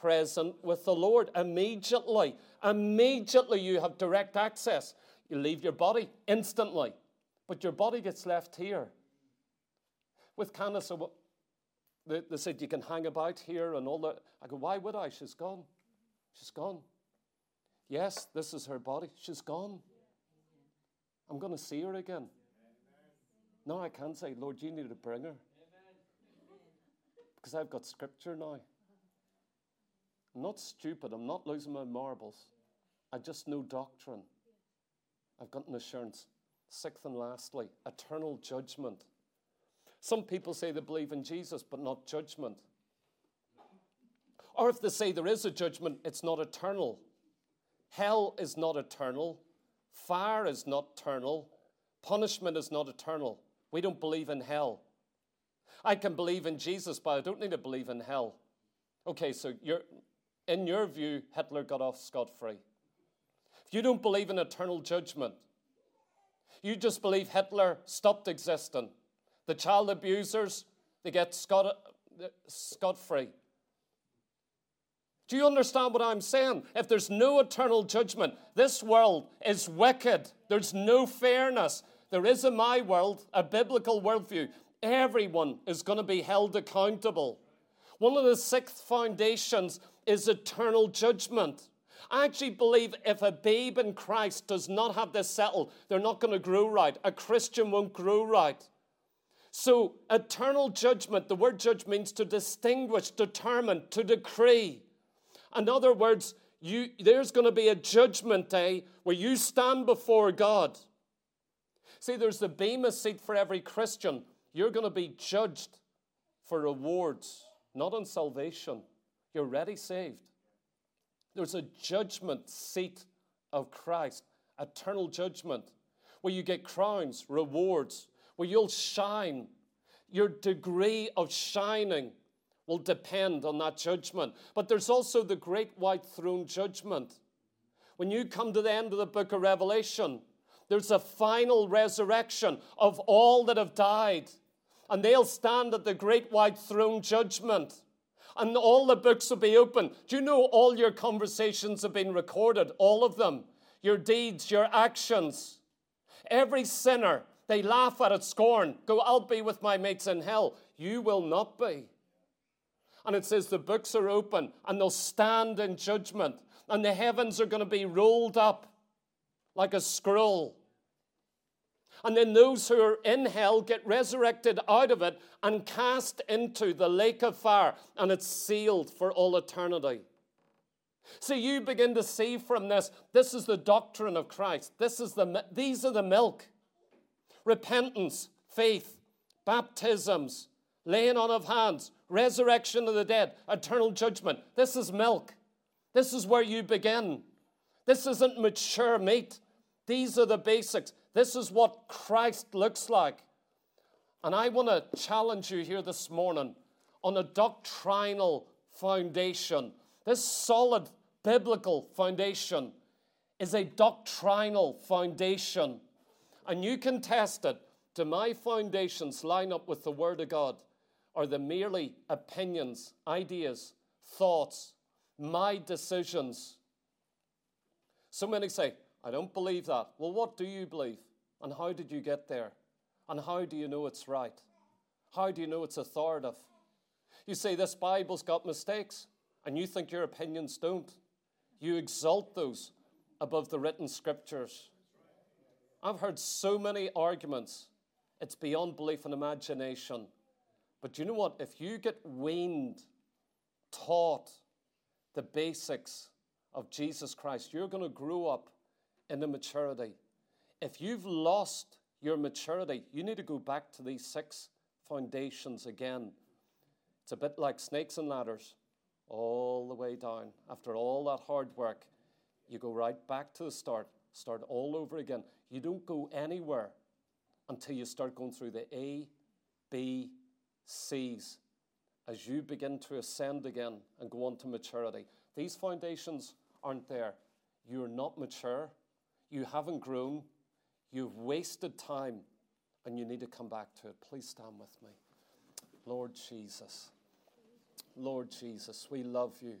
present with the Lord immediately. Immediately, you have direct access. You leave your body instantly, but your body gets left here. With Candace, they, they said you can hang about here and all that. I go, why would I? She's gone. She's gone. Yes, this is her body. She's gone. I'm going to see her again. No, I can't say, Lord, you need to bring her. Because I've got scripture now. I'm not stupid. I'm not losing my marbles. I just know doctrine. I've got an assurance. Sixth and lastly, eternal judgment. Some people say they believe in Jesus, but not judgment. Or if they say there is a judgment, it's not eternal. Hell is not eternal. Fire is not eternal. Punishment is not eternal. We don't believe in hell. I can believe in Jesus, but I don't need to believe in hell. Okay, so you're, in your view, Hitler got off scot free. If you don't believe in eternal judgment, you just believe Hitler stopped existing. The child abusers, they get scot, scot free. Do you understand what I'm saying? If there's no eternal judgment, this world is wicked. There's no fairness. There is in my world a biblical worldview. Everyone is going to be held accountable. One of the sixth foundations is eternal judgment. I actually believe if a babe in Christ does not have this settled, they're not going to grow right. A Christian won't grow right. So, eternal judgment, the word judge means to distinguish, determine, to decree. In other words, you, there's going to be a judgment day where you stand before God. See, there's the Bema seat for every Christian. You're going to be judged for rewards, not on salvation. You're already saved. There's a judgment seat of Christ, eternal judgment, where you get crowns, rewards, where you'll shine. Your degree of shining will depend on that judgment. But there's also the great white throne judgment. When you come to the end of the book of Revelation, there's a final resurrection of all that have died, and they'll stand at the great white throne judgment and all the books will be open. Do you know all your conversations have been recorded? All of them. Your deeds, your actions. Every sinner They laugh at it, scorn. Go, I'll be with my mates in hell. You will not be. And it says the books are open and they'll stand in judgment, and the heavens are going to be rolled up like a scroll. And then those who are in hell get resurrected out of it and cast into the lake of fire, and it's sealed for all eternity. So you begin to see from this this is the doctrine of Christ. This is the, these are the milk repentance, faith, baptisms, laying on of hands, resurrection of the dead, eternal judgment. This is milk. This is where you begin. This isn't mature meat. These are the basics. This is what Christ looks like. And I want to challenge you here this morning on a doctrinal foundation. This solid biblical foundation is a doctrinal foundation. And you can test it. Do my foundations line up with the Word of God? Or the merely opinions, ideas, thoughts, my decisions? So many say, I don't believe that. Well, what do you believe? And how did you get there? And how do you know it's right? How do you know it's authoritative? You say this Bible's got mistakes, and you think your opinions don't. You exalt those above the written scriptures. I've heard so many arguments, it's beyond belief and imagination. But you know what? If you get weaned, taught the basics of Jesus Christ, you're going to grow up in the maturity. If you've lost your maturity, you need to go back to these six foundations again. It's a bit like snakes and ladders, all the way down. After all that hard work, you go right back to the start, start all over again. You don't go anywhere until you start going through the A, B, C's as you begin to ascend again and go on to maturity. These foundations aren't there. You're not mature. You haven't grown. You've wasted time and you need to come back to it. Please stand with me. Lord Jesus. Lord Jesus, we love you.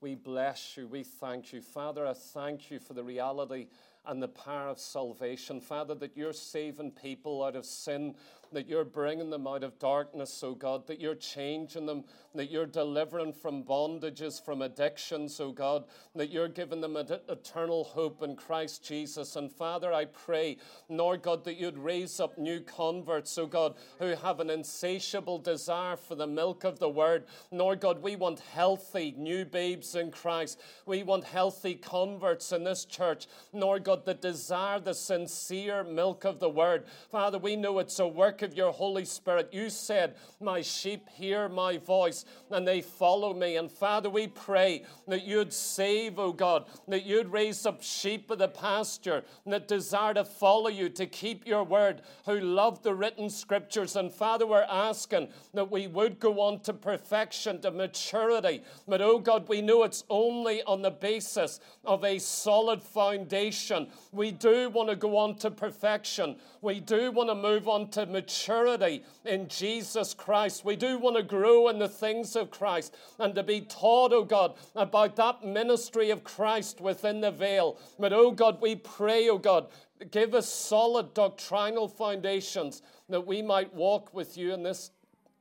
We bless you. We thank you. Father, I thank you for the reality and the power of salvation. Father, that you're saving people out of sin, that you're bringing them out of darkness, oh God, that you're changing them, that you're delivering from bondages, from addictions, oh God, that you're giving them an eternal hope in Christ Jesus. And Father, I pray, Lord God, that you'd raise up new converts, oh God, who have an insatiable desire for the milk of the word. Lord God, we want healthy new babes in Christ. We want healthy converts in this church. Lord God, that desire the sincere milk of the word. Father, we know it's a work of your Holy Spirit. You said, My sheep hear my voice and they follow me. And Father, we pray that you'd save, oh God, that you'd raise up sheep of the pasture that desire to follow you, to keep your word, who love the written scriptures. And Father, we're asking that we would go on to perfection, to maturity. But oh God, we know it's only on the basis of a solid foundation. We do want to go on to perfection. We do want to move on to maturity in Jesus Christ. We do want to grow in the things of Christ and to be taught, oh God, about that ministry of Christ within the veil. But, oh God, we pray, oh God, give us solid doctrinal foundations that we might walk with you in this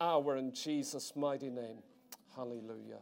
hour in Jesus' mighty name. Hallelujah.